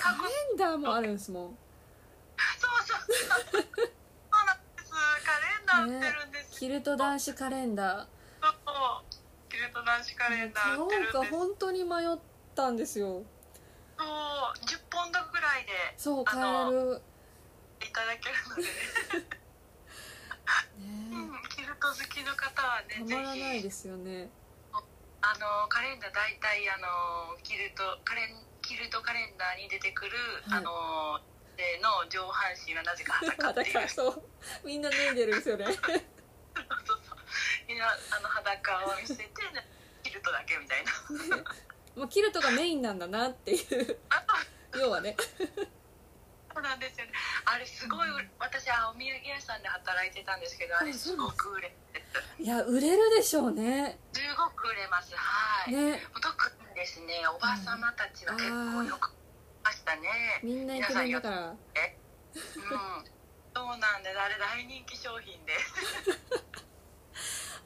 ンダーもあるんですもん。そうそうそう。そうなんです。カレンダー売ってるんです。よ。キルト男子カレンダそう。ルト男子カレンダー売って買おう。かるんです本当に迷ったんですよそう10ポンドぐらいでそう買える。いただけるので。ね、うんねキルト好きの方はねたまらないですよね。あのカレンダー大体あのキルトカレンキルトカレンダーに出てくる、はい。あのでの上半身はなぜか裸っていう。そう。みんな脱いでるんですよね。そうそうみんなあの裸を見せてキルトだけみたいな。まあキルトがメインなんだなっていう。あ要はね。そうなんですよね。あれすごい、私はお土産屋さんで働いてたんですけどあれす。ごく売れていや売れるでしょうね。すごく売れます。はい、ね。特にですね。おばさまたちは結構よくましたね。みんなイケメンだから。うん。そうなんです。あれ大人気商品で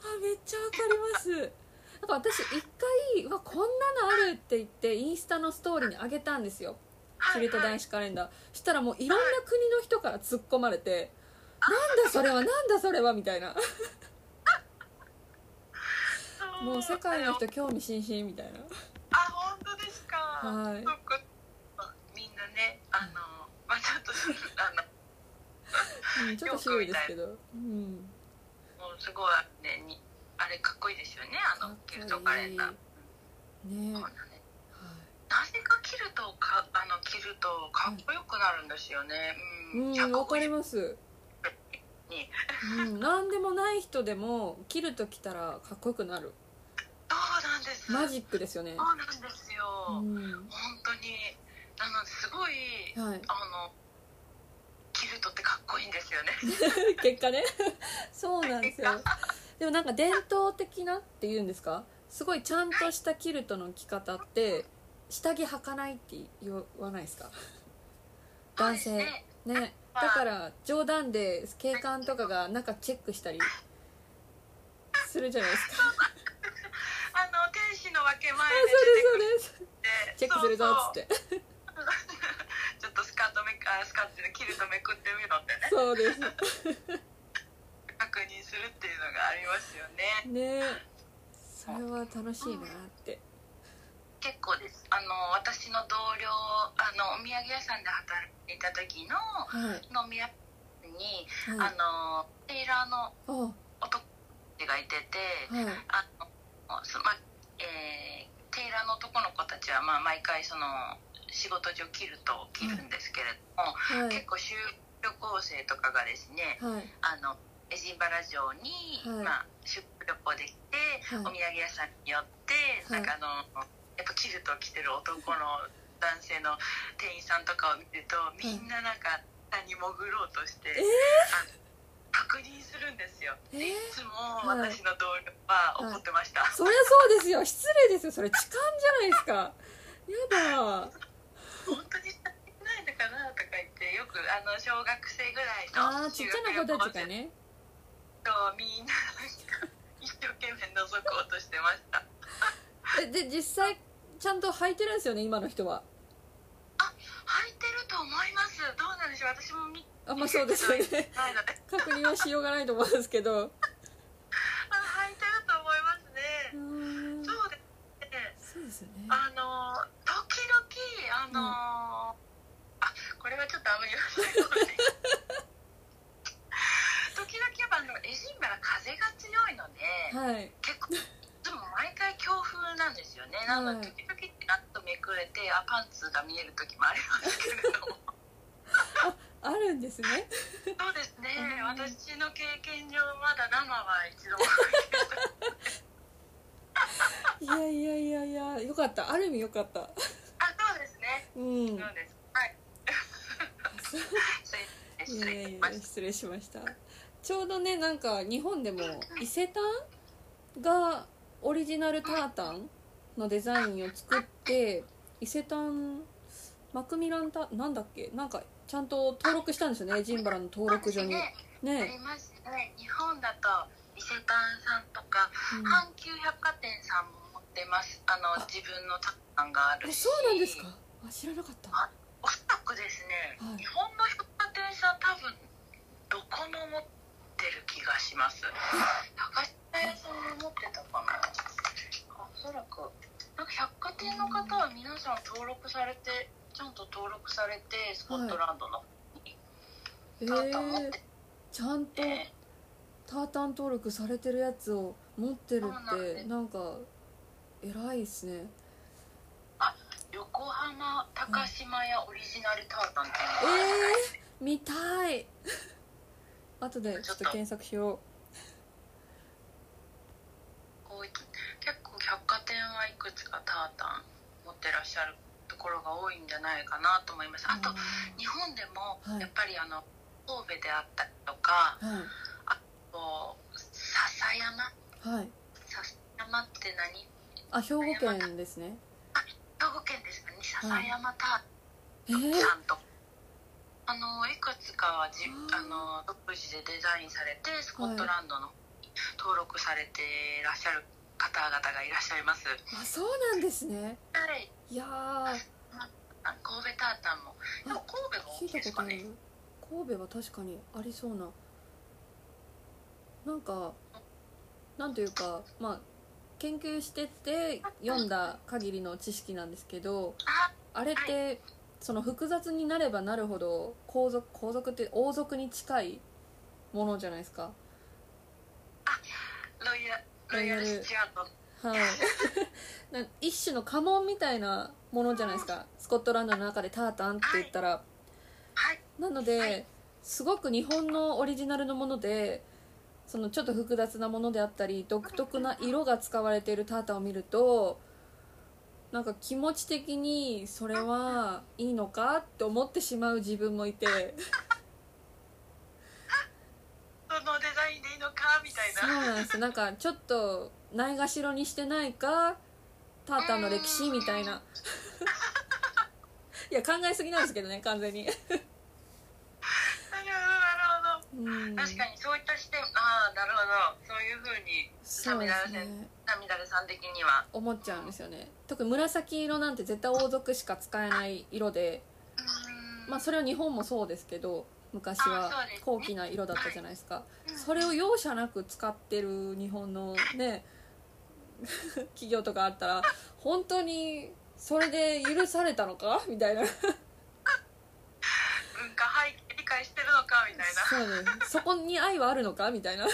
あめっちゃわかります。なんか私一回わこんなのあるって言ってインスタのストーリーにあげたんですよ。キルト男子カレンダー。そしたらもういろんな国の人から突っ込まれて「なんだそれはなんだそれは」みたいな。もう世界の人興味津々みたいなあ本当ですか？はい。みんなねあのまあちょっとあのうんちょっと渋いですけど。うん。もうすごいねにあれかっこいいですよねあのキルトカレンダー。ね。そうはなぜかキルトをかあの着るとかっこよくなるんですよね。い、うん。うんわかりまます、に。うん、何でもない人でも切るときたらかっこよくなるそうなんです。マジックですよね。そうなんですよ。うん。本当になのですごいはい。あのキルトってかっこいいんですよね。結果ね。そうなんですよ。でもなんか伝統的なっていうんですか？すごいちゃんとしたキルトの着方って 下着履かないって言わないですか？男性。ね。ね。だから冗談で警官とかが中チェックしたりするじゃないですかあの天使の分けあ前でチェックするぞっつって。ちょっとスカートめあスカートでキルトめくってみろってね。そうです。確認するっていうのがありますよね。ね。それは楽しいなって。結構です。あの私の同僚あのお土産屋さんで働いた時のはい。飲み屋に、はい。あのテイラーのあ。男がいてて、はい。あのそまえーテイラーの男の子たちは、まあ、毎回その仕事上キルトを着るんですけれども、はい。結構修旅行生とかがですねはい。あのエジンバラ城に、はい。まあ、出旅行できて、はい。お土産屋さんに寄って、はい。なんかあのやっぱキルトを着てる男の男性の店員さんとかを見るとみんななんか下に潜ろうとして、えあ確認するんですよ。え？でいーつもはい私の同僚は怒ってました。そりゃそうですよ。失礼ですよ。それ痴漢じゃないですか。やだ。本当にないのかなとか言ってよくあの小学生ぐらいのあーちっちゃな子たちがね。そうみんななんか一生懸命覗こうとしてました。えで実際ちゃんと履いてるんですよね今の人は履いてると思います。どうなんでしょう。私も見あまあそうですよね。確認はしようがないと思うんですけど。あ履いてると思いますうねそうですね。そうですよね。あの時々あの、あこれはちょっとあんまり言わない時々やっぱあのエジンバラ風が強いので、はい。結構いつも毎回強風なんですよね。なので時々ってなっとめくれてあパンツが見える時もありますけれどもあるんですねそうですねうん私の経験上まだ生は一度もいやいやいやいやよかったある意味よかったあそうですねうんそうですはい失いやい礼やいやしました失礼しましたちょうどねなんか日本でも伊勢丹がオリジナルタータンのデザインを作って伊勢丹マクミランタなんだっけ？なんかちゃんと登録したんですよね？ジンバラの登録所に。ね。あねります。ね日本だと伊勢丹さんとか、うん。阪急百貨店さんも持ってます。あのあ自分のタッがあるそうなんですか？あ知らなかった。あおそらくですね、はい。日本の百貨店さん多分どこも持ってる気がします。高島屋さんも持ってたかな録されてちゃんと登録されてスコットランドの、えタータン持っーて、ちゃんとて、タータン登録されてるやつを持ってるってなんか偉いっすね。横浜高島屋オリジナルタータンっていうえのがあるー、見たい。後でちょっと検索しよこうい。結構百貨店はいくつかタータン持ってらっしゃるところが多いんじゃないかなと思います。うあとあ日本でもはい。やっぱりあの神戸であったりとかーはい。こう笹山。はい。笹山って何？あ兵庫県ですね。兵庫県ですかね。笹山タえーータンさんと、あのいくつかはじあの独自でデザインされてスコットランドの登録されていらっしゃる方々がいらっしゃいます。あそうなんですね。はい。いや神戸タータンも。でも神戸が大きい聞いたことある。ですかね。神戸は確かにありそうな。なんかなんというかまあ研究してって読んだ限りの知識なんですけどああれってその複雑になればなるほど皇族皇族って王族に近いものじゃないですかロイヤロイヤルスチュアート。はい。な一種の家紋みたいなものじゃないですか。スコットランドの中でタータンって言ったら。はい。なので、はい。すごく日本のオリジナルのものでそのちょっと複雑なものであったり独特な色が使われているタータンを見るとなんか気持ち的にそれはいいのかって思ってしまう自分もいて そのデザインでいいのかみたいそうななんですなんかちょっとないがしろにしてないかタータンの歴史みたいな。いや考えすぎなんですけどね完全に。なるほどなるほど。うん。確かにそういった視点ああなるほど。そういうふうにナミダルさん的には。思っちゃうんですよね。特に紫色なんて絶対王族しか使えない色で。まあそれは日本もそうですけど昔は高貴な色だったじゃないですか。それを容赦なく使ってる日本のね 企業とかあったら本当にそれで許されたのか？みたいな。文化背景理解してるのか？みたいな。そうね。そこに愛はあるのか？みたいな。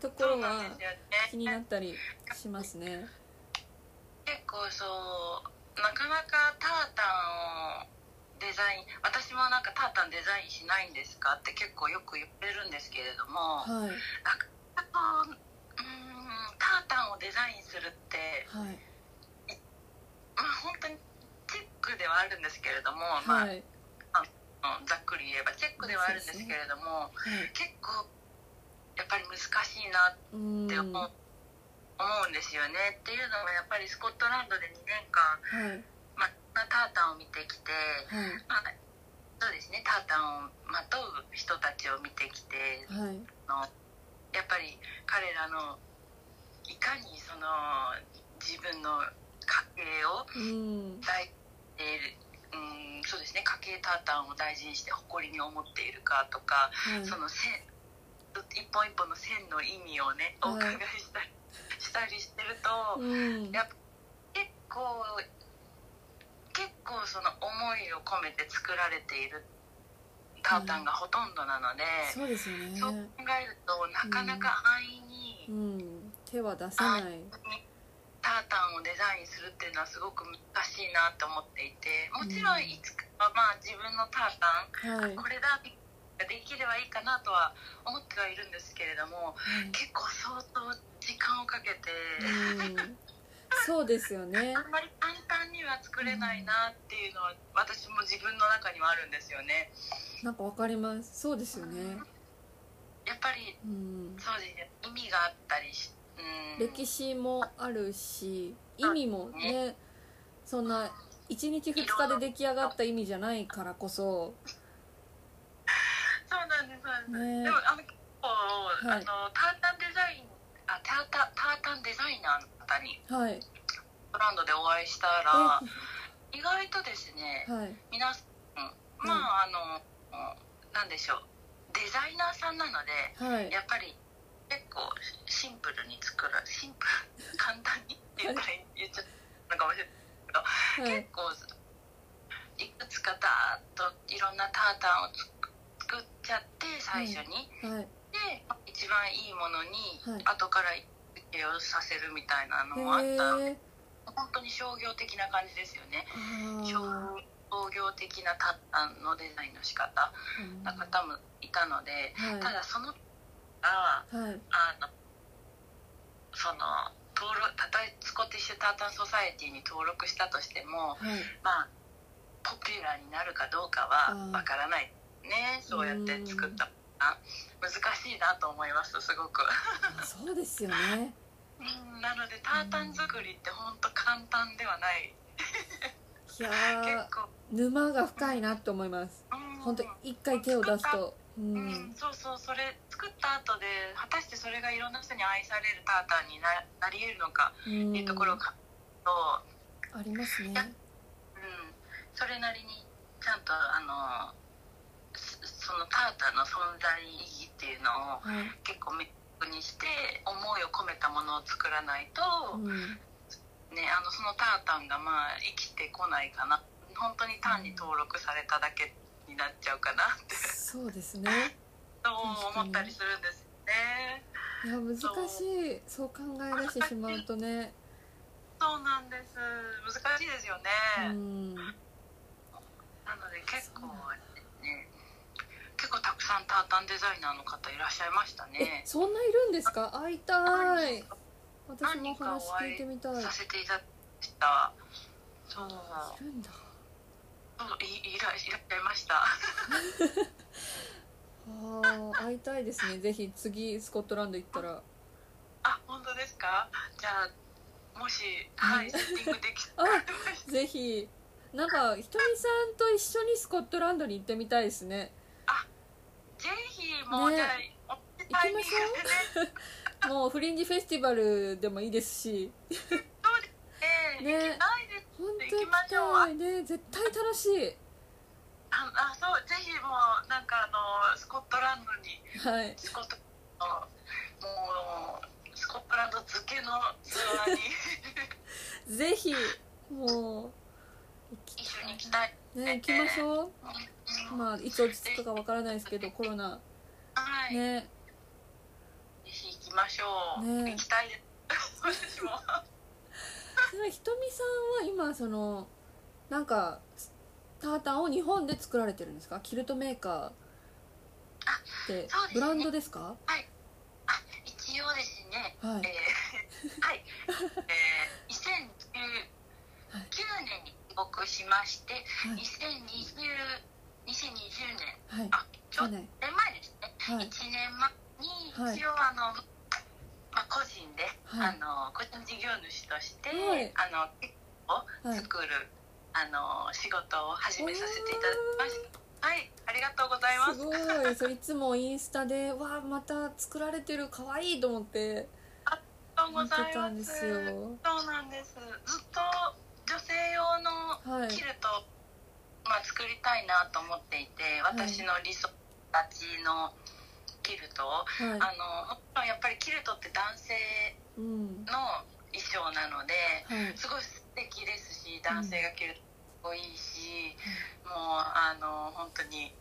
ところは気になったりしますね。結構そうなかなかタータンをデザイン私もなんかタータンデザインしないんですか？って結構よく言われるんですけれども、はい。あとうーんタータンをデザインするってはい。まあ本当にチェックではあるんですけれども、まあはいざっくり言えばチェックではあるんですけれども、はい。結構やっぱり難しいなうんって思う,、思うんですよね。っていうのはやっぱりスコットランドで2年間、はいまあ、タータンを見てきて、はい。まあ、そうですね。タータンをまとう人たちを見てきてはい。のやっぱり彼らのいかにその自分の家計をうん。大えーうんそうですね。家計タータンを大事にして誇りに思っているかとか、はい。その線一本一本の線の意味をねお伺いしたり,、したりしてると、うん。やっぱ結構結構その思いを込めて作られているタータンがほとんどなので、そうですよね。そう考えるとなかなか安易にうん。手は出せない。タータンをデザインするっていうのはすごく難しいなと思っていてもちろんいつかはまあ自分のタータンはい、これだができればいいかなとは思ってはいるんですけれどもはい。結構相当時間をかけて、うん、そうですよね。あんまり簡単には作れないなっていうのは私も自分の中にはあるんですよね。なんかわかります。そうですよね、やっぱりうん、そうですね。意味があったりし、うん、歴史もあるし意味もねそんな1日2日で出来上がった意味じゃないからこそ。そうなんですそうなんです、ね。でもあの結構、はい。あのタータンデザインあタータタータンデザイナーの方に、はい、ブランドでお会いしたら意外とですね、はい、皆さんまあ、うん、あの何でしょうデザイナーさんなので、はい、やっぱり結構シンプルに作るシンプル簡単にっていうたら言っちゃったのかもしれないけど、はい、結構いくつかだーッといろんなタータンを作っちゃって最初に。はい。で一番いいものにはい。後から付けをさせるみたいなのもあった、へえ本当に商業的な感じですよね。あ商ー業的なタッタンのデザインの仕方。な方もいたので、はい。ただそのがはい。あのその登録たとえスコティッシュ・タータン・ソサエティに登録したとしてもはい。まあポピュラーになるかどうかはわからないね。そうやって作った難しいなと思いますすごく。あそうですよね。うんなのでタータン作りって本当簡単ではない。いや結ー構。沼が深いなと思います。うん。本当一回手を出すと。ううんん、そうそうそれ作った後で果たしてそれがいろんな人に愛されるタータンにななり得るのかうん。っていうところを考えると、ありますね。うん、それなりにちゃんとあのそそのタータンの存在意義っていうのをはい。結構明確にして思いを込めたものを作らないと、うん。ね、あのそのタータンがまあ生きてこないかな。本当に単に登録されただけになっちゃうかなって。そうですね。そう思ったりするんですよね。いや難しい。そう考え出してしまうとね。そうなんです。難しいですよね、うん。なので結構ね結構たくさんタータンデザイナーの方いらっしゃいましたえねそんないるんですか？会いたい。私もお何人か話聞いてみたい。いさせていただきました。そう。るんだ。そういいらいらっしゃいました。ああ会いたいですね。ぜひ次スコットランド行ったら。あ本当ですか？じゃあもしはいセッティングできたら。あぜひ。なんかひとみさんと一緒にスコットランドに行ってみたいですねぜひもう、ねじゃあおタイミングでねもうフリンジフェスティバルでもいいですし。そうですね。ね。本当行き行きましょう。ね絶対楽しい。ああそうぜひもうなんかあのスコットランドにはい。スコットランドもうスコットランド漬けのツアーに。ぜひもう行き一緒に行きたいね行きましょう。うんまあいつ落ち着くかわからないですけどコロナ。はい、ね。ぜひ行きましょう、ね。行きたいです。私も。それひとみさんは今そのなんかタータンを日本で作られてるんですか？キルトメーカーって。そうですね。ブランドですか？あ一応ですね、はい。えー はい、えー、2019年に帰国しまして、はい。2020 2020年はい。あちょっと去年。年前ですね、はい。1年前にはい。一応あの、まあ、個人で、はい。あの個人事業主として、はい。あのをはい。作る、あの仕事を始めさせていただきました。はい。ありがとうございます。すごい。それいつもインスタでわあまた作られてる可愛いと思って。ありがとうござい見てたんでますそうなんですずっと女性用のはいキルトを、まあ、作りたいなと思っていて私の理想たちのキルト。を、はい。あのもちろんやっぱりキルトって男性うん。の衣装なのではい。すごい素敵ですし男性が着るといいいし、もうあの本当に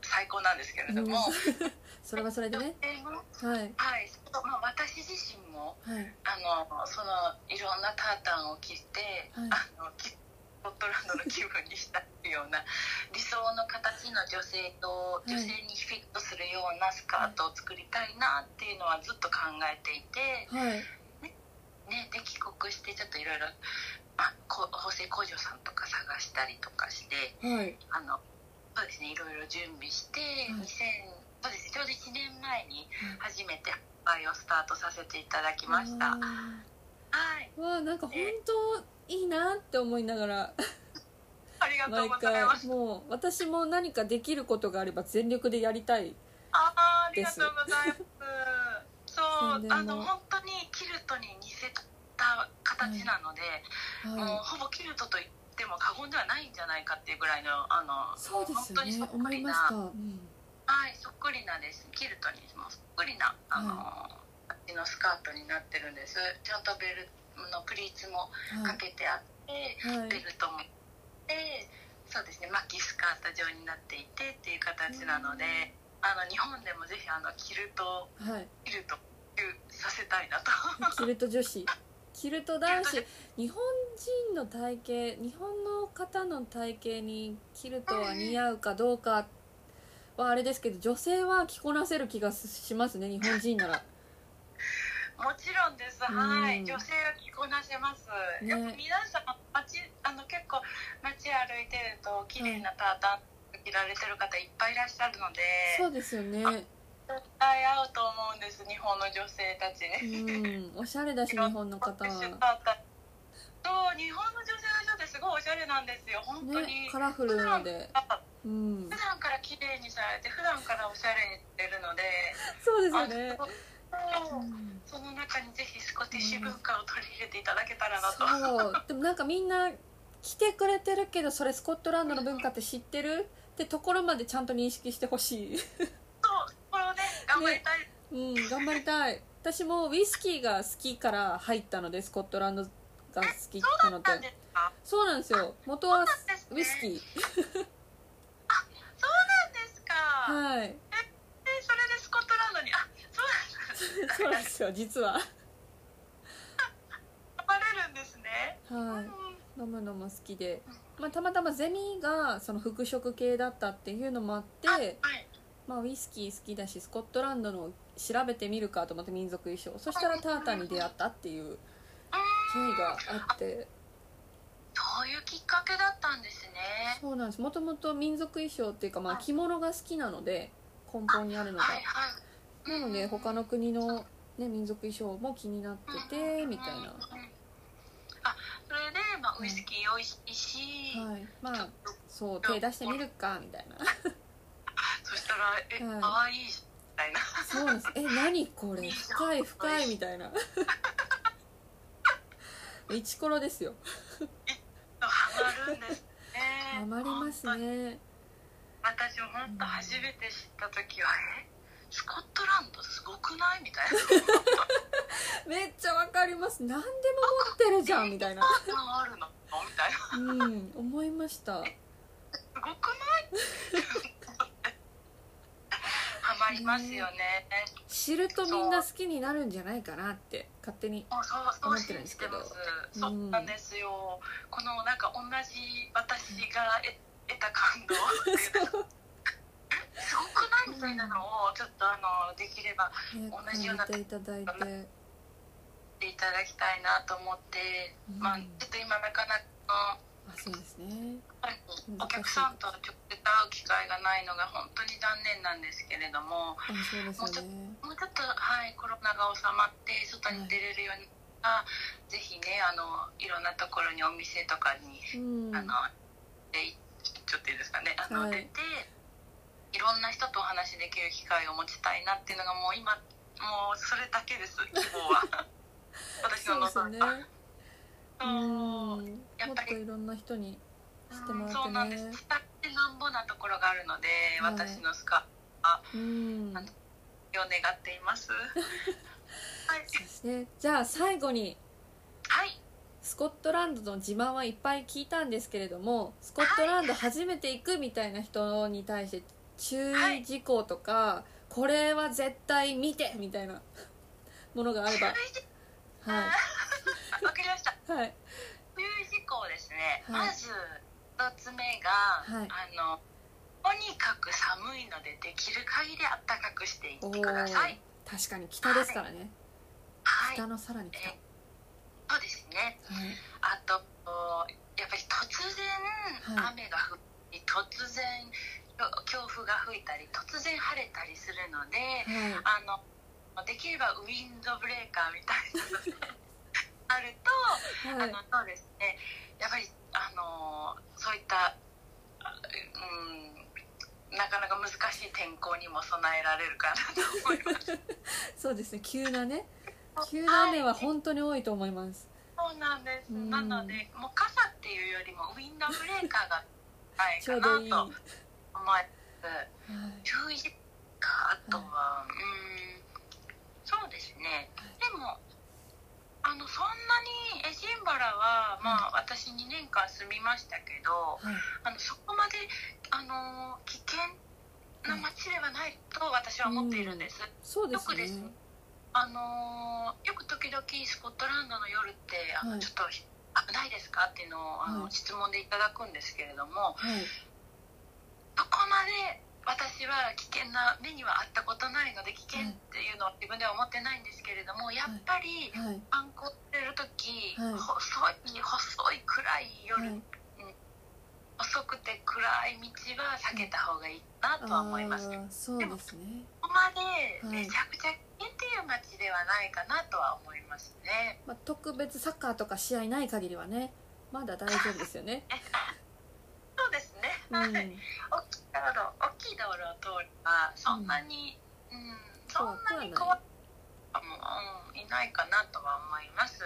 最高なんですけれども、それはそれでね。はい。はい。まあ、私自身もはい。あのそのいろんなタータンを着て、はい。あのきスコットランドの気分にしたいような理想の形の女性とい女性にフィットするようなスカートを作りたいなっていうのはずっと考えていて、はい。ね、で帰国してちょっといろいろ縫製工場さんとか探したりとかしてはい。あのそうですねいろいろ準備して、はい。2000そうですねちょうど1年前に初めて販売をスタートさせていただきました。あはい。ーわあなんか本当いいなって思いながら。ありがとう毎ござい回ます。もう私も何かできることがあれば全力でやりたい。ああ、ありがとうございます。そう、あの本当にキルトに似せた形なので、もうはほぼキルトと言っても過言ではないんじゃないかっていうぐらいのあのいそうですよ本当にそっくりな。うん、はい、そっくりなです。キルトにもそっくりなあの、形のスカートになってるんです。ちゃんとベルのプリーツもかはいけてあって、はい。ベルトもでそうですね。巻きスカート状になっていてっていう形なので、あの日本でもぜひあのキルトはい。キルトさせたいなと。キルト女子。キルト男子。日本人の体型日本の方の体型にキルトは似合うかどうかはあれですけど女性は着こなせる気がしますね日本人ならもちろんです、うん。はい女性は着こなせます、ね。やっぱ皆さん街あの結構街歩いてると綺麗なタータン着られてる方いっぱいいらっしゃるのでそうですよね。絶対合うと思うんです日本の女性たちね、うん。おしゃれだし日本の方は。そう日本の女性の人ってすごいおしゃれなんですよ。本当に、ねカラフルで。うん。普段から綺麗にされて普段からおしゃれにしてるので。そうですよね。あその中にぜひスコティッシュ文化を取り入れていただけたらなと、そう。でもなんかみんな来てくれてるけどそれスコットランドの文化って知ってる？ってところまでちゃんと認識してほしい。そうこれをね頑張りたい、うん。頑張りたい。私もウイスキーが好きから入ったのでスコットランドが好きなので。そうなんですよ。元はウイスキー。そうなんですか、はいえそれでスコットランドにあそうなんですよ実は。頑張れるんですね、はい。うん。飲むのも好きで、まあ、たまたまゼミがその服飾系だったっていうのもあって、はいまあ、ウイスキー好きだしスコットランドの調べてみるかと思って民族衣装。そしたらタータンに出会ったっていううん。経緯があって。そういうきっかけだったんですね。そうなんです。もともと民族衣装っていうか、まあ、着物が好きなので根本にあるのがはいはいなので他の国の、ね、民族衣装も気になっててみたいな、あそれで、まあ、ウイスキー美味しいし、はい、まあそう手出してみるかみたいな。そしたら「え、はい。かわいいし」みたいな。そうなんです。え何これ？深い深いみたいな。イチコロですよ。ハマるんですね。ハマりますね。私も本当初めて知った時は「えスコットランドすごくない?」みたいな。めっちゃわかります。何でも持ってるじゃんみたいな「ああるの?」みたいな。うん思いました「すごくない?」ハマりますよね、知るとみんな好きになるんじゃないかなって勝手に思ってるんですけど。そうなんですよ、このなんか同じ私が得た感動 っていうすごくないみたいなのをちょっとあのできればね同じようなていただいて。いただきたいなと思って、うん。まあちょっと今なかなかあそうですね。お客さんと直接会う機会がないのが本当に残念なんですけれどもね。もうちょっと、はい、コロナが収まって外に出れるようになったら、ぜひねあのいろんなところにお店とかに、うん。あのでちょっといいですかねあの、はい。出ていろんな人とお話しできる機会を持ちたいなっていうのがもう今もうそれだけです希望は。私の望んだうそ うん。やっぱりもっといろんな人に知ってうんもそうなんです。伝ってなんぼなところがあるので、はい。私のスカうん。を願っています。はい、そうですねじゃあ最後にはい、スコットランドの自慢はいっぱい聞いたんですけれどもスコットランド初めて行くみたいな人に対して注意事項とか、これは絶対見てみたいな ものがあれば。は わかりました。いはい。注意事項ですね、はい。まず一つ目が、はい。あのとにかく寒いのでできる限り暖かくしていっおてください。ー。確かに北ですからね、はい。北のさらに北、えそうですね。はい。あとやっぱり突然はい。雨が降り、突然強風が吹いたり突然晴れたりするので、はい。あのできればウィンドブレーカーみたいなのが あると、はい。あのそうですね。やっぱりあのそういったあうんなかなか難しい天候にも備えられるかなと思います。そうですね。急なね。急な雨は本当に多いと思います、そうなんです、うん。なのでもう傘っていうよりもウィンドブレーカーがない ちょかうどいい、はなと思いますい、注意事項あとは、うん。そうですね。でもあのそんなにエジンバラはまあ私2年間住みましたけどはい。あのそこまであの危険な街ではないと私は思っているんです、そうですね。よくです。あのよく時々スコットランドの夜ってあの、はい。ちょっと危ないですかっていうのをあの、はい。質問でいただくんですけれどもはいどこまで私は危険な目にはあったことないので危険っていうのは自分では思ってないんですけれどもやっぱりはい。観光してる時、はい。細い細い暗い夜、はい。遅くて暗い道は避けた方がいいなとは思います、そうですね。ここまではい。めちゃくちゃ危険っていう街ではないかなとは思いますね。まあ、特別サッカーとか試合ない限りはねまだ大丈夫ですよね そうですね。うんはい。大きい道路、大きい道路を通ればそんなに、うん、そんなに怖いかも、うん、いないかなとは思います。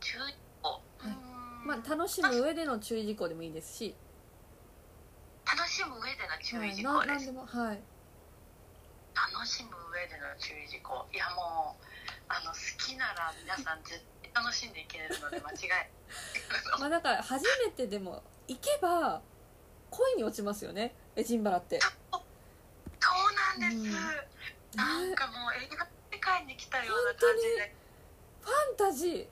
注意報。いうんまあ楽しむ上での注意事項でもいいですし、楽しむ上での注はい、意事項です。ななんでもはい楽しむ上での注意事項。いやもうあの好きなら皆さん絶対楽しんでいけるので間違い。まあだから初めてでも行けば恋に落ちますよね。エジンバラって、そうなんです。うん。なんね、かもう映画の世界に来たような感じで。ファンタジー。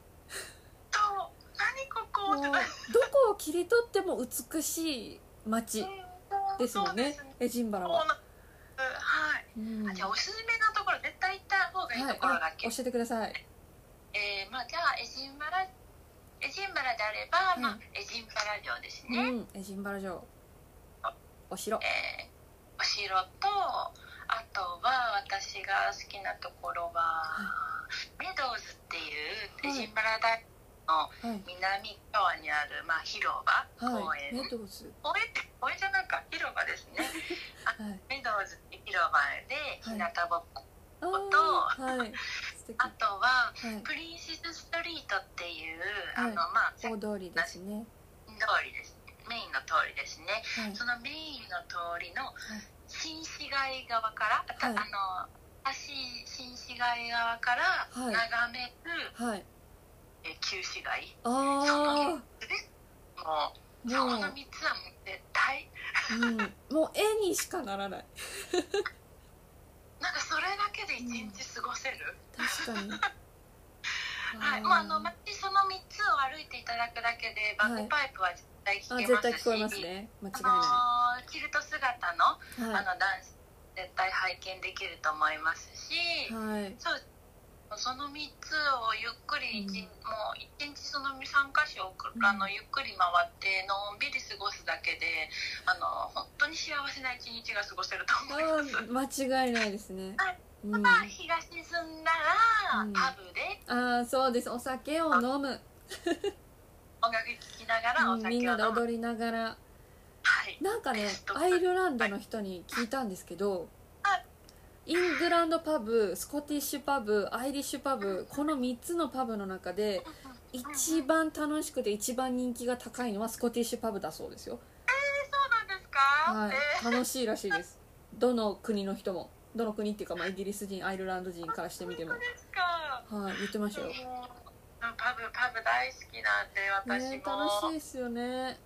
そう何ここって。どこを切り取っても美しい街ですもんねそうです。ねエジンバラは、はい、うん。あじゃあおすすめのところ絶対行った方がいいところだっけ、はい、あ教えてください。えーまあじゃあエジンバラエジンバラであれば、いまあ、エジンバラ城ですね、うん。エジンバラ城。お城。えーお城とあとは私が好きなところは、メドウズっていうエジンバラ大のはい。南側にある、まあ、広場、公はい。園。メドウズ。公園って公園じゃないか広場ですね。はい。メドウズ広場で日向ぼっこ、あーはいあとははい。プリンセスストリートっていう、はい。あのまあ大通りですね。通りです。メインの通りですね。はい。そのメインの通りの新市街側から、あの新新市街側からはい。眺める、はい。え旧市街。あそのあ3つ。ですもう。そもの3つはもう絶対。う、うん、もう絵にしかならない けで一日過ごせる、確かに。はい、もうあの街その3つを歩いていただくだけでバックパイプは絶対聞あけますし、絶対聞こえますね。間違いあのーキルト姿の,、ない。あのダンス絶対拝見できると思いますし、はい。はいそうその3つをゆっくり一、うん。もう1日その3箇所をうん。あのゆっくり回ってのんびり過ごすだけであの本当に幸せな一日が過ごせると思います。間違いないですね。はい。うん、まあ、日が沈んだら、うん。パブで。ああそうです。お酒を飲む、音楽聴きながらおうん、酒をみんなで飲む、踊りながら。はい、なんかねアイルランドの人に聞いたんですけどはい。イングランドパブスコティッシュパブアイリッシュパブこの3つのパブの中で一番楽しくて一番人気が高いのはスコティッシュパブだそうですよ、そうなんですか、はい。え、ー。楽しいらしいです。どの国の人もどの国っていうか、まあ、イギリス人アイルランド人からしてみても。はい言ってましたよ、パブパブ大好きなんで私も、楽しいですよね。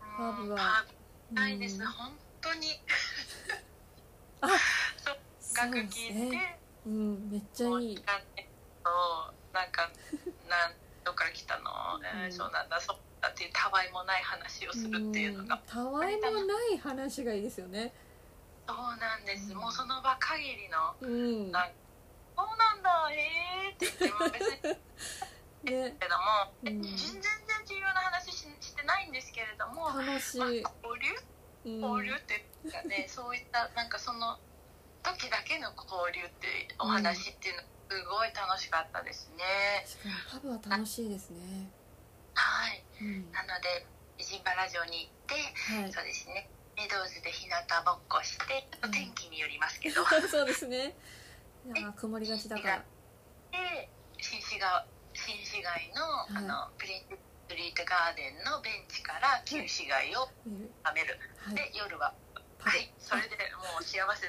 パブは。ないです、うん。本当に。あそうそうですね。うんめっちゃいい。なんか なんどっから来たの、えん。そうなんだ。そうだっていうたわいもない話をするっていうのが、んたわいもない話がいいですよねそうなんです、うん。もうその場限りのうん。なんそうなんだへえって言っても別に ね。けども、うん。全然重要な話ししてないんですけれども、まあ、楽し交い、流？うん。交流っていうかね、そういったなんかその時だけの交流ってお話っていうのすごい楽しかったですね、確かに。パブは楽しいですね。はい。うん。なのでエジンバラ城に行って、はい。そうですねメドウズで日向ぼっこしてちょっと天気によりますけど、そうですね。いやー曇りがちだから。で新市街新市街の,、あのプリンスストリートガーデンのベンチから旧市街を眺める、はい。で夜ははい。それでもう幸せ。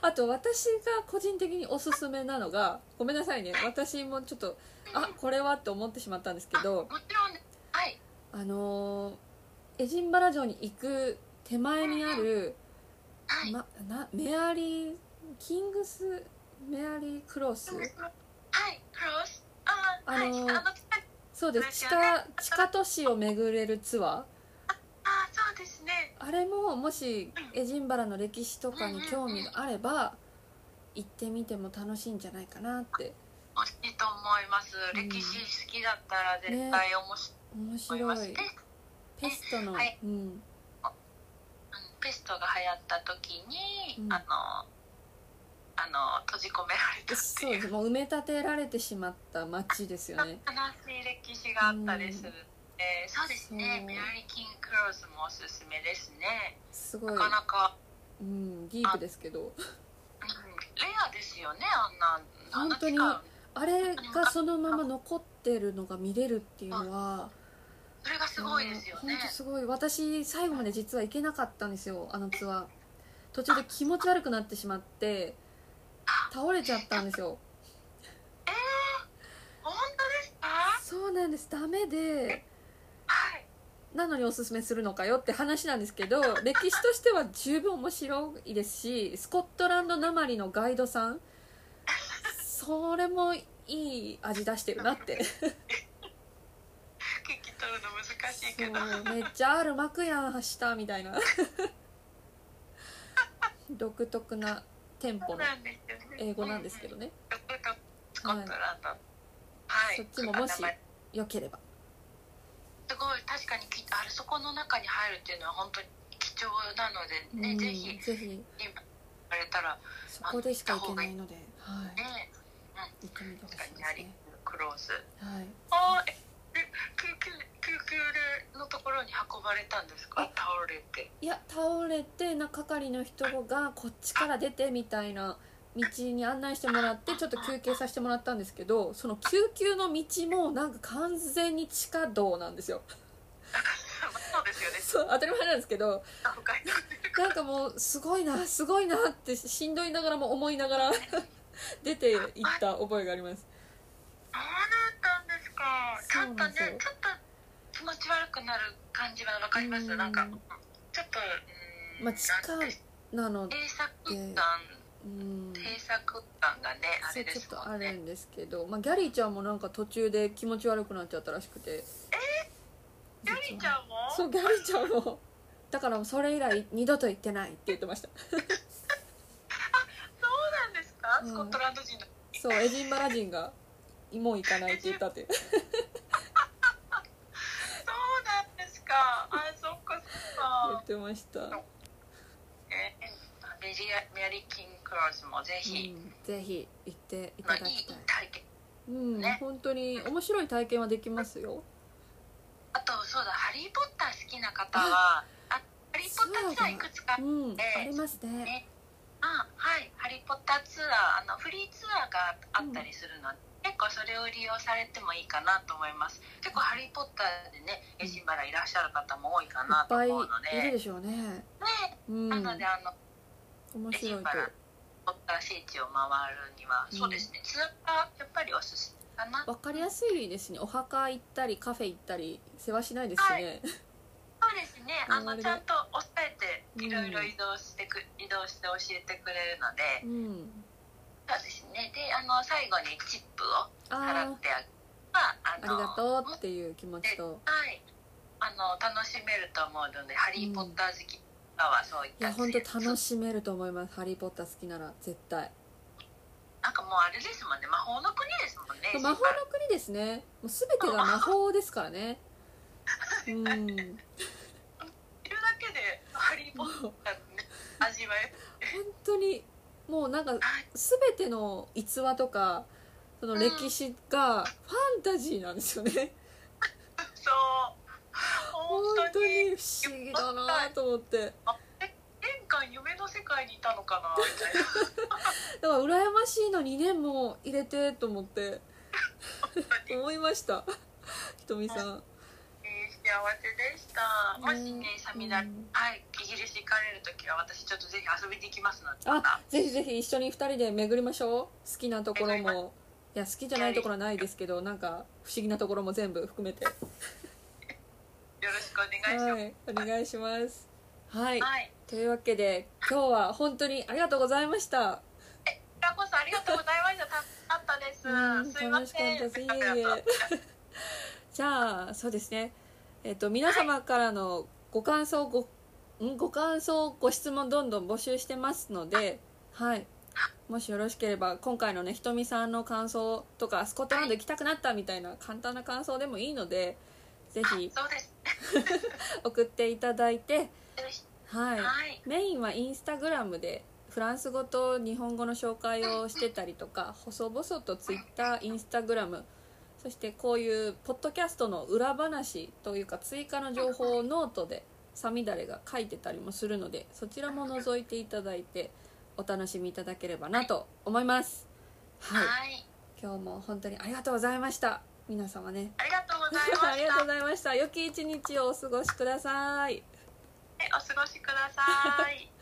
あ あと私が個人的におすすめなのがごめんなさいね。私もちょっとあこれはって思ってしまったんですけど。もちろんねはい。あのーエジンバラ城に行く手前にある、はい、ま、なメアリーキングスメアリークロス？はいクロス。あーはい。あのそうです。地下地下都市を巡れるツアー。あそうですね。あれももしエジンバラの歴史とかに興味があれば行ってみても楽しいんじゃないかなって。欲しいと思います、うん。歴史好きだったら絶対面白面い。と思い。ます白い。ねペストの、はい。うん、うんペストが流行った時に、うん。あのあの閉じ込められたっていう。そうです。もう埋め立てられてしまった街ですよね。悲しい歴史があったりする、えーそうですね。そう。メアリー・キング・クローズもおすすめですね。すごい。なかなか、うん、ディープですけど。うん、レアですよねあんなあんな本当にあれがそのまま残ってるのが見れるっていうのはそれがすごいですよね。本当すごい。私最後まで実は行けなかったんですよ。あのツアー。途中で気持ち悪くなってしまって倒れちゃったんですよ。本当ですか？そうなんです。ダメではい。なのにおすすめするのかよって話なんですけど 歴史としては十分面白いですしスコットランドなまりのガイドさん それもいい味出してるなって 取るの難しいけど。そうめっちゃ R 巻くやんしたみたいな。独特なテンポの英語なんですけどね。どこかスコットランド。はい、そっちももしよければ。すごい。確かにきあれそこの中に入るっていうのは本当に貴重なのでね、うん。ぜひ。ぜひ。今言われたらそこでしか行けないので、はい、ね行ってみてほしいですね。クローズ。はい。あーええ救急救急でのところに運ばれたんですか？あ倒れて。いや倒れてな係の人がこっちから出てみたいな道に案内してもらってちょっと休憩させてもらったんですけどその救急の道もなんか完全に地下道なんですよ。そうですよね。そう当たり前なんですけど。なんかもうすごいなすごいなってしんどいながらも思いながら 出て行った覚えがありますそうだったんですかちょっとねちょっと気持ち悪くなる感じはわかります？うん。なんかちょっとうんまあ地下なの閉鎖感うん。閉鎖感がねあれでそうちょっとあるんですけど、まあ、ギャリーちゃんもなんか途中で気持ち悪くなっちゃったらしくて。ギャリーちゃんも？そうギャリーちゃんも。だからそれ以来二度と行ってないって言ってました。そうなんですか、う。んスコットランド人の。そうエジンバラ人がもう行かないって言ったって。そうなんですか。あそっかそっか。言ってました、えメリアメアリー・キング・クローズもぜうひ、ん、ぜひ行っていただきたい。体験。うん、ね。本当に面白い体験はできますよ。あとそうだ「ハリー・ポッター」好きな方はあハリー・ポッターツアーいくつかうん、ええありますね。ね。あはい「ハリー・ポッターツアー」あのフリーツアーがあったりするので、結構それを利用されてもいいかなと思います。結構「ハリー・ポッター」でねエジンバラいらっしゃる方も多いかいなとっぱいい思うのでるでしょうね。ね。うん。なのであの面白いとエジンバラポッター聖地を回るには、うんそうですね。ツアーがやっぱりおすすめかな。わかりやすいですね。お墓行ったりカフェ行ったり世話しないですしね、そうですね。あのちゃんと押さえてうん。いろいろ移動してく、移動して教えてくれるので、うんあの最後にチップを払あってあげばああありがとうっていう気持ちと。はい。あの楽しめると思うので「ハリー・ポッター」好きはそういっいたや本当楽ししめると思います「ハリー・ポッター」好きなら絶対。なんかもうあれですもんね。魔法の国ですもんね魔法の国ですね。もう全てが魔法ですからね。うん。いるだけで「ハリー・ポッター」味わえ本当にもうなんか全ての逸話とかその歴史がファンタジーなんですよね。そう。本本当に不思議だなと思って。玄関夢の世界にいたのかなみたいな。だから羨ましいの2年も入れてと思って。思いました。ひとみさんえーせでした。もしね、サミダはい、イギリス行かれる時は、私ちょっとぜひ遊びに行きますので。あぜひぜひ一緒に二人で巡りましょう好きなところもいや好きじゃないところはないですけどなんか不思議なところも全部含めてよろしくお願いします。はいお願いしますはい、はい。というわけで今日は本当にありがとうございましたこちらこそありがとうございました。楽しかったです。うんすいません。楽しかったですいえいえじゃあそうですねえっ、と皆様からのご感想ごん？ご感想ご質問どんどん募集してますのではい。もしよろしければ今回のねひとみさんの感想とかスコットランド行きたくなったみたいな簡単な感想でもいいのでぜひ。送っていただいてはい。メインはインスタグラムでフランス語と日本語の紹介をしてたりとか細々とツイッターインスタグラムそしてこういうポッドキャストの裏話というか追加の情報をノートでサミダレが書いてたりもするのでそちらも覗いていただいてお楽しみいただければなと思いますはいはい。今日も本当にありがとうございました皆様ねありがとうございました。ありがとうございました良き一日をお過ごしくださいお過ごしください。